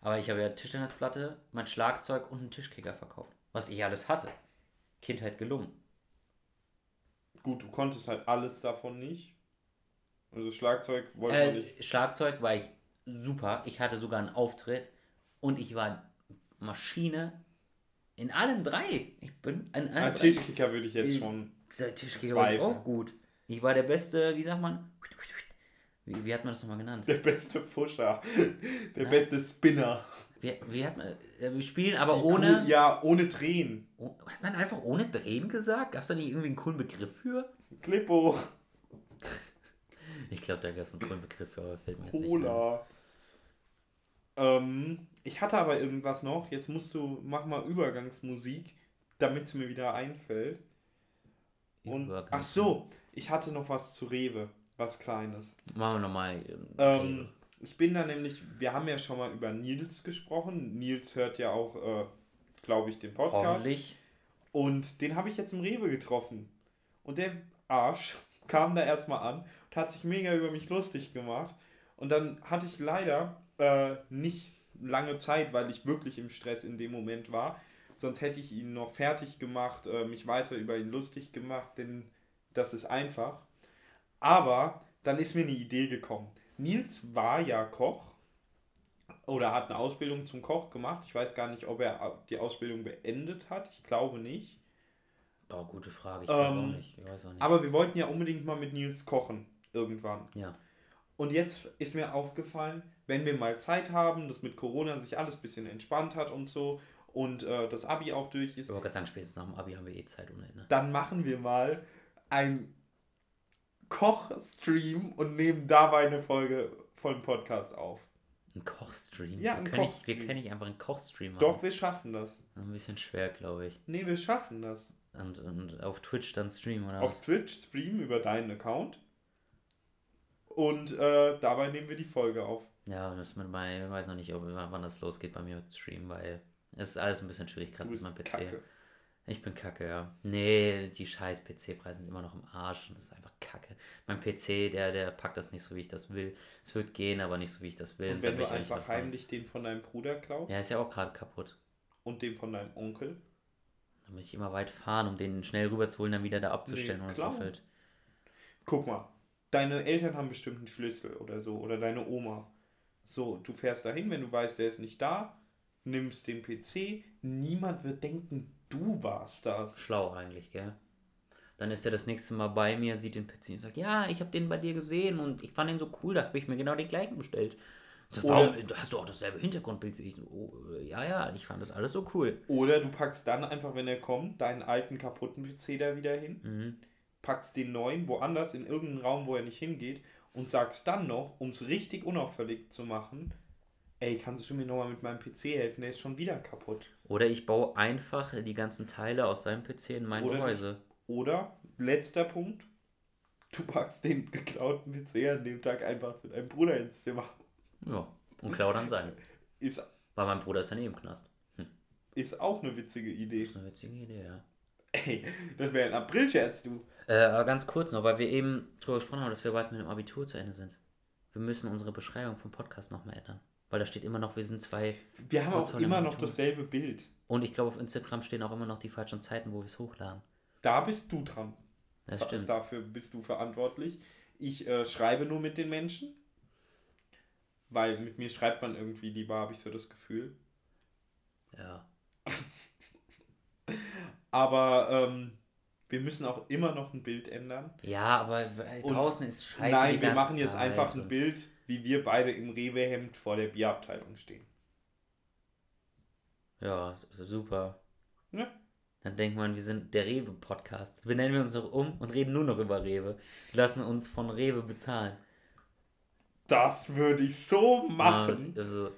Aber ich habe ja Tischtennisplatte, mein Schlagzeug und einen Tischkicker verkauft. Was ich alles hatte. Kindheit gelungen.
Gut, du konntest halt alles davon nicht. Also Schlagzeug wollte
äh, nicht. Schlagzeug war ich super. Ich hatte sogar einen Auftritt und ich war Maschine in allem drei. Ich bin
in allem drei. Tischkicker würde ich jetzt schon.
Der Tischkicker war auch gut. Ich war der beste, wie sagt man, wie, wie hat man das nochmal genannt?
Der beste Fuscher. Der ja. beste Spinner.
Wie, wie hat man, äh, wir spielen aber Die ohne.
Cool, ja, ohne Drehen.
Oh, hat man einfach ohne Drehen gesagt? Gab es da nicht irgendwie einen coolen Begriff für?
Klippo.
Ich glaube, da gab es einen coolen Begriff für, aber fällt mir
jetzt Cola. Ähm, ich hatte aber irgendwas noch. Jetzt musst du, mach mal Übergangsmusik, damit es mir wieder einfällt. Und, ach so, ich hatte noch was zu Rewe was Kleines.
Machen wir nochmal.
Ähm, ich bin da nämlich, wir haben ja schon mal über Nils gesprochen. Nils hört ja auch, äh, glaube ich, den Podcast. Hoffentlich. Und den habe ich jetzt im Rewe getroffen. Und der Arsch kam da erstmal an und hat sich mega über mich lustig gemacht. Und dann hatte ich leider äh, nicht lange Zeit, weil ich wirklich im Stress in dem Moment war. Sonst hätte ich ihn noch fertig gemacht, äh, mich weiter über ihn lustig gemacht, denn das ist einfach. Aber dann ist mir eine Idee gekommen. Nils war ja Koch oder hat eine Ausbildung zum Koch gemacht. Ich weiß gar nicht, ob er die Ausbildung beendet hat. Ich glaube nicht.
Boah, gute Frage. Ich glaube
Ähm,
auch nicht. Ich weiß auch nicht.
Aber wir wollten ja unbedingt mal mit Nils kochen. Irgendwann.
ja.
Und jetzt ist mir aufgefallen, wenn wir mal Zeit haben, dass mit Corona sich alles ein bisschen entspannt hat und so und äh, das Abi auch durch ist,
Ich wollte gerade sagen, spätestens nach dem Abi haben wir eh Zeit ohne Ende.
dann machen wir mal ein Kochstream und nehmen dabei eine Folge von Podcast auf.
Ein Kochstream?
Ja,
wir
ein
Wir
Kochstream.
können nicht einfach einen Kochstream machen.
Doch, wir schaffen das.
Ein bisschen schwer, glaube ich.
Nee, wir schaffen das.
Und, und auf Twitch dann streamen oder
Auf
was?
Twitch streamen über deinen Account. Und äh, dabei nehmen wir die Folge auf.
Ja, müssen wir mal, ich weiß noch nicht, ob, wann das losgeht bei mir mit Stream, weil es ist alles ein bisschen schwierig gerade mit meinem PC.
kacke.
Ich bin kacke, ja. Nee, die scheiß PC-Preise sind immer noch im Arsch und das ist einfach kacke. Mein PC, der, der packt das nicht so, wie ich das will. Es wird gehen, aber nicht so, wie ich das will.
Und wenn du einfach heimlich den von deinem Bruder klaust
Ja, ist ja auch gerade kaputt.
und den von deinem Onkel,
Da muss ich immer weit fahren, um den schnell rüberzuholen, dann wieder da abzustellen,
Nee,
wenn es
guck mal, deine Eltern haben bestimmt einen Schlüssel oder so, oder deine Oma. So, du fährst dahin, wenn du weißt, der ist nicht da, nimmst den PC, niemand wird denken, du warst das.
Schlau eigentlich, gell? Dann ist er das nächste Mal bei mir, sieht den PC und sagt, ja, ich habe den bei dir gesehen und ich fand den so cool, da habe ich mir genau den gleichen bestellt.
Oder-
Warum? Hast du auch dasselbe Hintergrundbild wie ich? So, Oh, ja, ja, ich fand das alles so cool.
Oder du packst dann einfach, wenn er kommt, deinen alten kaputten PC da wieder hin,
Mhm.
packst den neuen woanders in irgendeinen Raum, wo er nicht hingeht und sagst dann noch, um es richtig unauffällig zu machen, ey, kannst du mir nochmal mit meinem PC helfen, der ist schon wieder kaputt.
Oder ich baue einfach die ganzen Teile aus seinem PC in mein
Oder
Gehäuse.
Oder, letzter Punkt, du packst den geklauten PC an dem Tag einfach zu deinem Bruder ins Zimmer.
Ja. Und klau dann sein.
Ist,
Weil mein Bruder ist dann eh im Knast.
ist auch eine witzige Idee.
Ist eine witzige Idee, ja.
Ey, das wäre ein Aprilscherz, du.
Äh, aber ganz kurz noch, weil wir eben drüber gesprochen haben, dass wir bald mit dem Abitur zu Ende sind. Wir müssen unsere Beschreibung vom Podcast nochmal ändern. Weil da steht immer noch, wir sind zwei.
Wir haben auch immer noch dasselbe Bild.
Und ich glaube, auf Instagram stehen auch immer noch die falschen Zeiten, wo wir es hochladen.
Da bist du dran.
Das stimmt.
Dafür bist du verantwortlich. Ich äh, schreibe nur mit den Menschen. Weil mit mir schreibt man irgendwie lieber, habe ich so das Gefühl.
Ja.
Aber ähm, wir müssen auch immer noch ein Bild ändern.
Ja, aber äh,
Und
draußen ist scheiße.
Nein, wir machen jetzt
Zeit
einfach ein Bild, wie wir beide im Rewe-Hemd vor der Bierabteilung stehen.
Ja, super.
Ja.
Dann denkt man, wir sind der Rewe-Podcast. Wir nennen wir uns noch um und reden nur noch über Rewe. Lassen uns von Rewe bezahlen.
Das würde ich so machen.
Ja, also,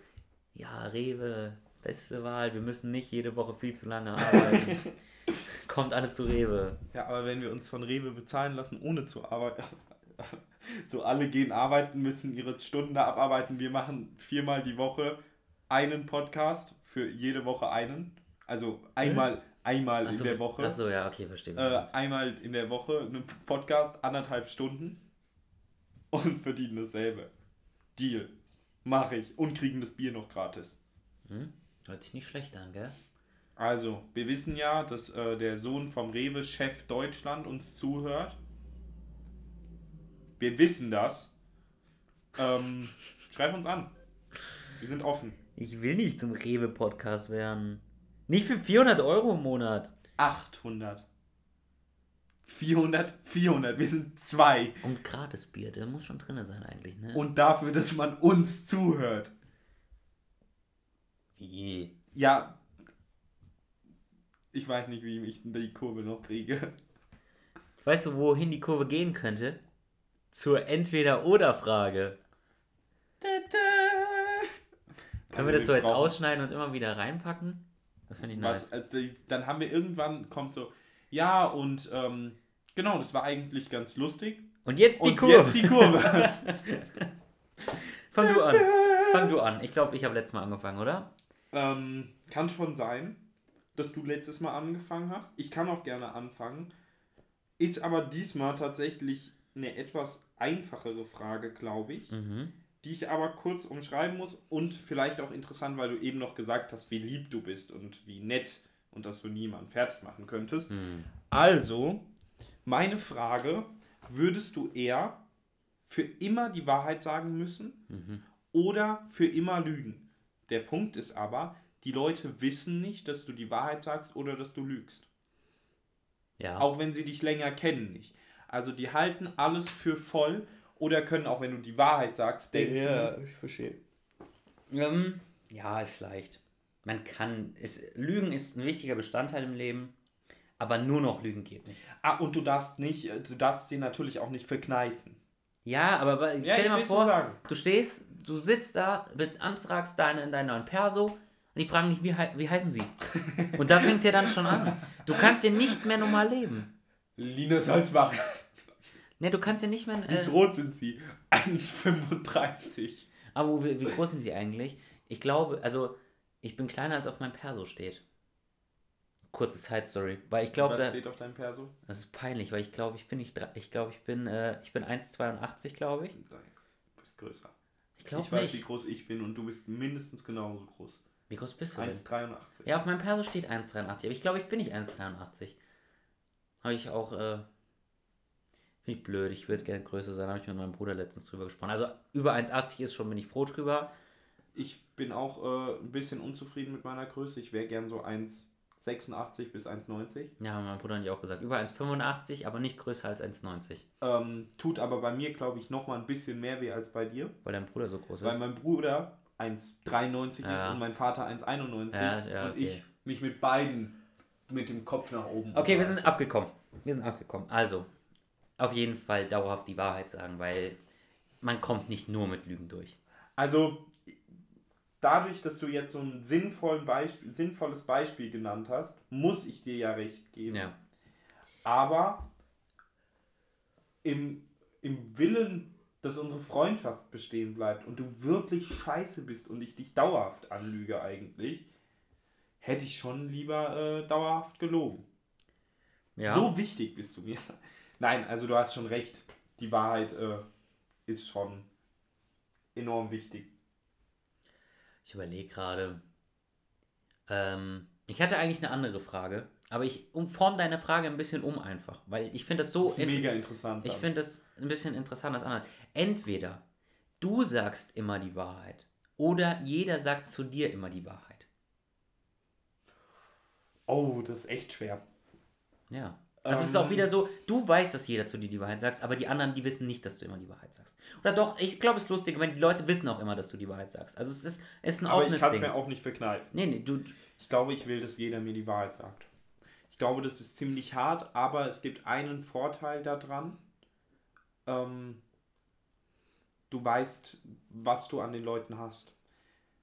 ja, Rewe, beste Wahl. Wir müssen nicht jede Woche viel zu lange arbeiten. Kommt alle zu Rewe.
Ja, aber wenn wir uns von Rewe bezahlen lassen, ohne zu arbeiten. So alle gehen arbeiten, müssen ihre Stunden da abarbeiten. Wir machen viermal die Woche einen Podcast, für jede Woche einen. Also einmal, einmal in
Achso,
der Woche.
Achso, ja, okay, verstehe.
Äh, einmal in der Woche einen Podcast, anderthalb Stunden und verdienen dasselbe. Deal. Mache ich. Und kriegen das Bier noch gratis.
hm? Hört sich nicht schlecht an, gell?
Also, wir wissen ja, dass äh, der Sohn vom Rewe-Chef Deutschland uns zuhört. Wir wissen das. Ähm, schreib uns an. Wir sind offen.
Ich will nicht zum Rewe-Podcast werden. Nicht für 400 Euro im Monat.
800. 400, 400. Wir sind zwei.
Und gratis Bier, der muss schon drin sein eigentlich, ne?
Und dafür, dass man uns zuhört.
Wie?
Ja. Ich weiß nicht, wie ich die Kurve noch kriege.
Weißt du, wohin die Kurve gehen könnte? Zur Entweder-Oder-Frage. Können wir das so jetzt
brauchen-
ausschneiden und immer wieder reinpacken? Das finde ich nice.
Was, äh, dann haben wir irgendwann, kommt so, ja, und ähm, genau, das war eigentlich ganz lustig.
Und jetzt die
und
Kurve.
jetzt die Kurve.
Fang du an. Fang du an. Ich glaube, ich habe letztes Mal angefangen, oder?
ähm, kann schon sein, dass du letztes Mal angefangen hast. Ich kann auch gerne anfangen. Ist aber diesmal tatsächlich eine etwas einfachere Frage, glaube ich,
Mhm.
die ich aber kurz umschreiben muss und vielleicht auch interessant, weil du eben noch gesagt hast, wie lieb du bist und wie nett und dass du niemanden fertig machen könntest.
Hm.
Also, meine Frage, würdest du eher für immer die Wahrheit sagen müssen
Mhm.
oder für immer lügen. Der Punkt ist aber, die Leute wissen nicht, dass du die Wahrheit sagst oder dass du lügst.
Ja.
Auch wenn sie dich länger kennen nicht. Also die halten alles für voll oder können auch, wenn du die Wahrheit sagst, denken.
ich verstehe. Ähm, ja, ist leicht. Man kann, es, Lügen ist ein wichtiger Bestandteil im Leben, aber nur noch Lügen geht nicht.
Ah, und du darfst nicht, äh, du darfst dir natürlich auch nicht verkneifen.
Ja, aber
Ja,
stell
ich
dir mal vor, du stehst, du sitzt da, beantragst deine, in deinen neuen Perso und die fragen dich, wie, hei- wie heißen sie? Und da fängt es ja dann schon an. Du kannst ja nicht mehr normal leben.
Linus Salzbach.
Ne, du kannst ja nicht mehr.
Wie
Äh,
groß sind sie? 1,35.
aber wie, wie groß sind die eigentlich? Ich glaube, also ich bin kleiner als auf meinem Perso steht. Kurze Side Story, weil ich glaube,
Was
da-
steht auf deinem Perso?
das ist peinlich, weil ich glaube, ich bin nicht, ich glaube, ich bin, äh, ich bin 1,82, glaube ich.
Du bist größer.
Ich
Ich
glaube
weiß, wie
nicht.
groß ich bin und du bist mindestens genauso groß.
Wie groß bist du denn?
1,83.
Ja, auf meinem Perso steht 1,83, aber ich glaube, ich bin nicht 1,83. Habe ich auch, äh, finde ich blöd, ich würde gerne größer sein, habe ich mit meinem Bruder letztens drüber gesprochen. Also über 1,80 ist schon, bin ich froh drüber.
Ich bin auch äh, ein bisschen unzufrieden mit meiner Größe. Ich wäre gern so 1,86 bis 1,90.
Ja, haben mein Bruder und ich auch gesagt. Über 1,85, aber nicht größer als 1,90.
Ähm, tut aber bei mir, glaube ich, nochmal ein bisschen mehr weh als bei dir.
Weil dein Bruder so groß ist.
Weil mein Bruder 1,93 ist
Ja.
und mein Vater 1,91
Ja, ja,
und
okay.
ich mich mit beiden mit dem Kopf nach oben.
Okay, wir sind abgekommen. Wir sind abgekommen. Also, auf jeden Fall dauerhaft die Wahrheit sagen, weil man kommt nicht nur mit Lügen durch.
Also, dadurch, dass du jetzt so ein Beispiel, sinnvolles Beispiel genannt hast, muss ich dir ja recht geben.
Ja.
Aber im, im Willen, dass unsere Freundschaft bestehen bleibt und du wirklich scheiße bist und ich dich dauerhaft anlüge eigentlich, hätte ich schon lieber äh, dauerhaft gelogen.
Ja.
So wichtig bist du mir. Nein, also du hast schon recht. Die Wahrheit äh, ist schon enorm wichtig.
Ich überlege gerade. Ähm, ich hatte eigentlich eine andere Frage, aber ich umform deine Frage ein bisschen um einfach, weil ich finde das so.
Das ist mega interessant.
Ich finde das ein bisschen interessant als anders. Entweder du sagst immer die Wahrheit oder jeder sagt zu dir immer die Wahrheit.
oh, das ist echt schwer.
Ja. Also es ist auch
Ähm.
wieder so, du weißt, dass jeder zu dir die Wahrheit sagst, aber die anderen, die wissen nicht, dass du immer die Wahrheit sagst. Oder doch, ich glaube, es ist lustig, wenn die Leute wissen auch immer, dass du die Wahrheit sagst. Also es ist, es ist ein
Aber ich
offenes
kann es
Ding.
mir auch nicht verkneifen.
Nee, nee, du,
Ich glaube, ich will, dass jeder mir die Wahrheit sagt. Ich glaube, das ist ziemlich hart, aber es gibt einen Vorteil daran. Ähm, du weißt, was du an den Leuten hast.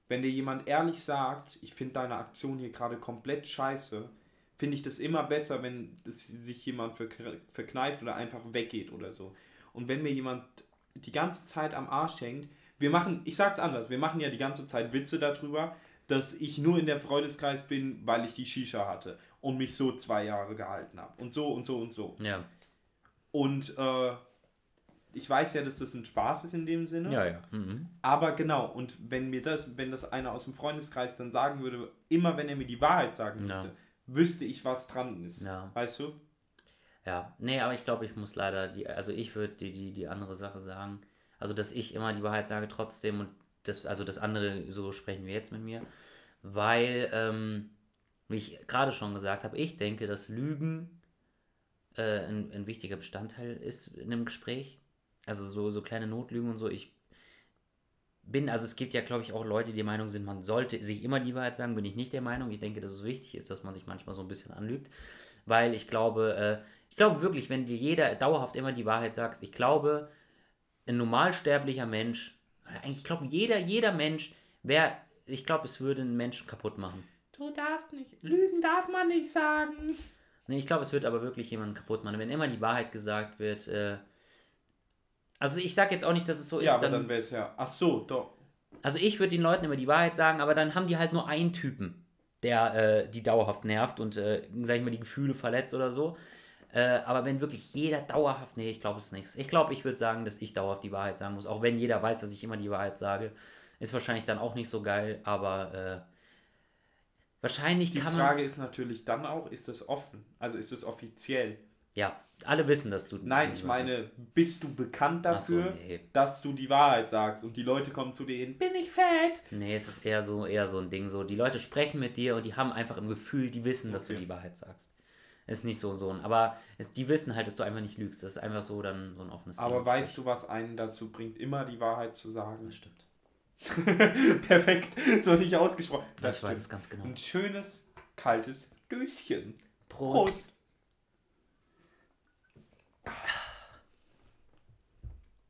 Wenn dir jemand ehrlich sagt, ich finde deine Aktion hier gerade komplett scheiße, finde ich das immer besser, wenn das sich jemand verkneift oder einfach weggeht oder so. Und wenn mir jemand die ganze Zeit am Arsch hängt, wir machen, ich sag's anders, wir machen ja die ganze Zeit Witze darüber, dass ich nur in der Freundeskreis bin, weil ich die Shisha hatte und mich so zwei Jahre gehalten habe. Und so und so und so.
ja.
Und äh, ich weiß ja, dass das ein Spaß ist in dem Sinne.
Ja, ja. Mhm.
Aber genau, und wenn mir das, wenn das einer aus dem Freundeskreis dann sagen würde, immer wenn er mir die Wahrheit sagen
Ja.
müsste, wüsste ich, was dran ist.
Ja.
Weißt du?
Ja, nee, aber ich glaube, ich muss leider die, also ich würde die, die, die andere Sache sagen. Also, dass ich immer die Wahrheit sage trotzdem und das, also das andere, so sprechen wir jetzt mit mir. Weil, ähm, wie ich gerade schon gesagt habe, ich denke, dass Lügen äh, ein, ein wichtiger Bestandteil ist in einem Gespräch. Also so, so kleine Notlügen und so. Ich bin, also es gibt ja, glaube ich, auch Leute, die der Meinung sind, man sollte sich immer die Wahrheit sagen, bin ich nicht der Meinung. Ich denke, dass es wichtig ist, dass man sich manchmal so ein bisschen anlügt. Weil ich glaube, äh, ich glaube wirklich, wenn dir jeder dauerhaft immer die Wahrheit sagt, ich glaube, ein normalsterblicher Mensch, eigentlich, ich glaube, jeder, jeder Mensch wäre, ich glaube, es würde einen Menschen kaputt machen.
Du darfst nicht. Lügen darf man nicht sagen.
Nee, ich glaube, es wird aber wirklich jemanden kaputt machen. Wenn immer die Wahrheit gesagt wird, äh, also ich sage jetzt auch nicht, dass es so
Ja,
ist.
aber
dann,
dann wäre es ja. Ach so, doch.
also ich würde den Leuten immer die Wahrheit sagen, aber dann haben die halt nur einen Typen, der äh, die dauerhaft nervt und, äh, sag ich mal, die Gefühle verletzt oder so. Äh, aber wenn wirklich jeder dauerhaft, nee, ich glaube es nicht. Ich glaube, ich würde sagen, dass ich dauerhaft die Wahrheit sagen muss. Auch wenn jeder weiß, dass ich immer die Wahrheit sage. Ist wahrscheinlich dann auch nicht so geil, aber äh, wahrscheinlich
Die
kann man
Frage ist natürlich dann auch, ist das offen? Also ist es offiziell?
Ja, alle wissen, dass du.
Nein, ich meine, bist du bekannt
Ach so,
dafür,
nee.
dass du die Wahrheit sagst und die Leute kommen zu dir hin, bin ich fett?
Nee, es ist eher so, eher so ein Ding. So, die Leute sprechen mit dir und die haben einfach im Gefühl, die wissen, dass du
Okay.
die Wahrheit sagst. Ist nicht so so ein. Aber es, die wissen halt, dass du einfach nicht lügst. Das ist einfach so dann so ein offenes
Aber
Ding.
weißt du, was einen dazu bringt, immer die Wahrheit zu sagen?
Das stimmt.
Perfekt, noch nicht ausgesprochen.
ich
Das
weiß
stimmt.
es ganz genau.
Ein schönes, kaltes Döschen.
Prost.
Prost.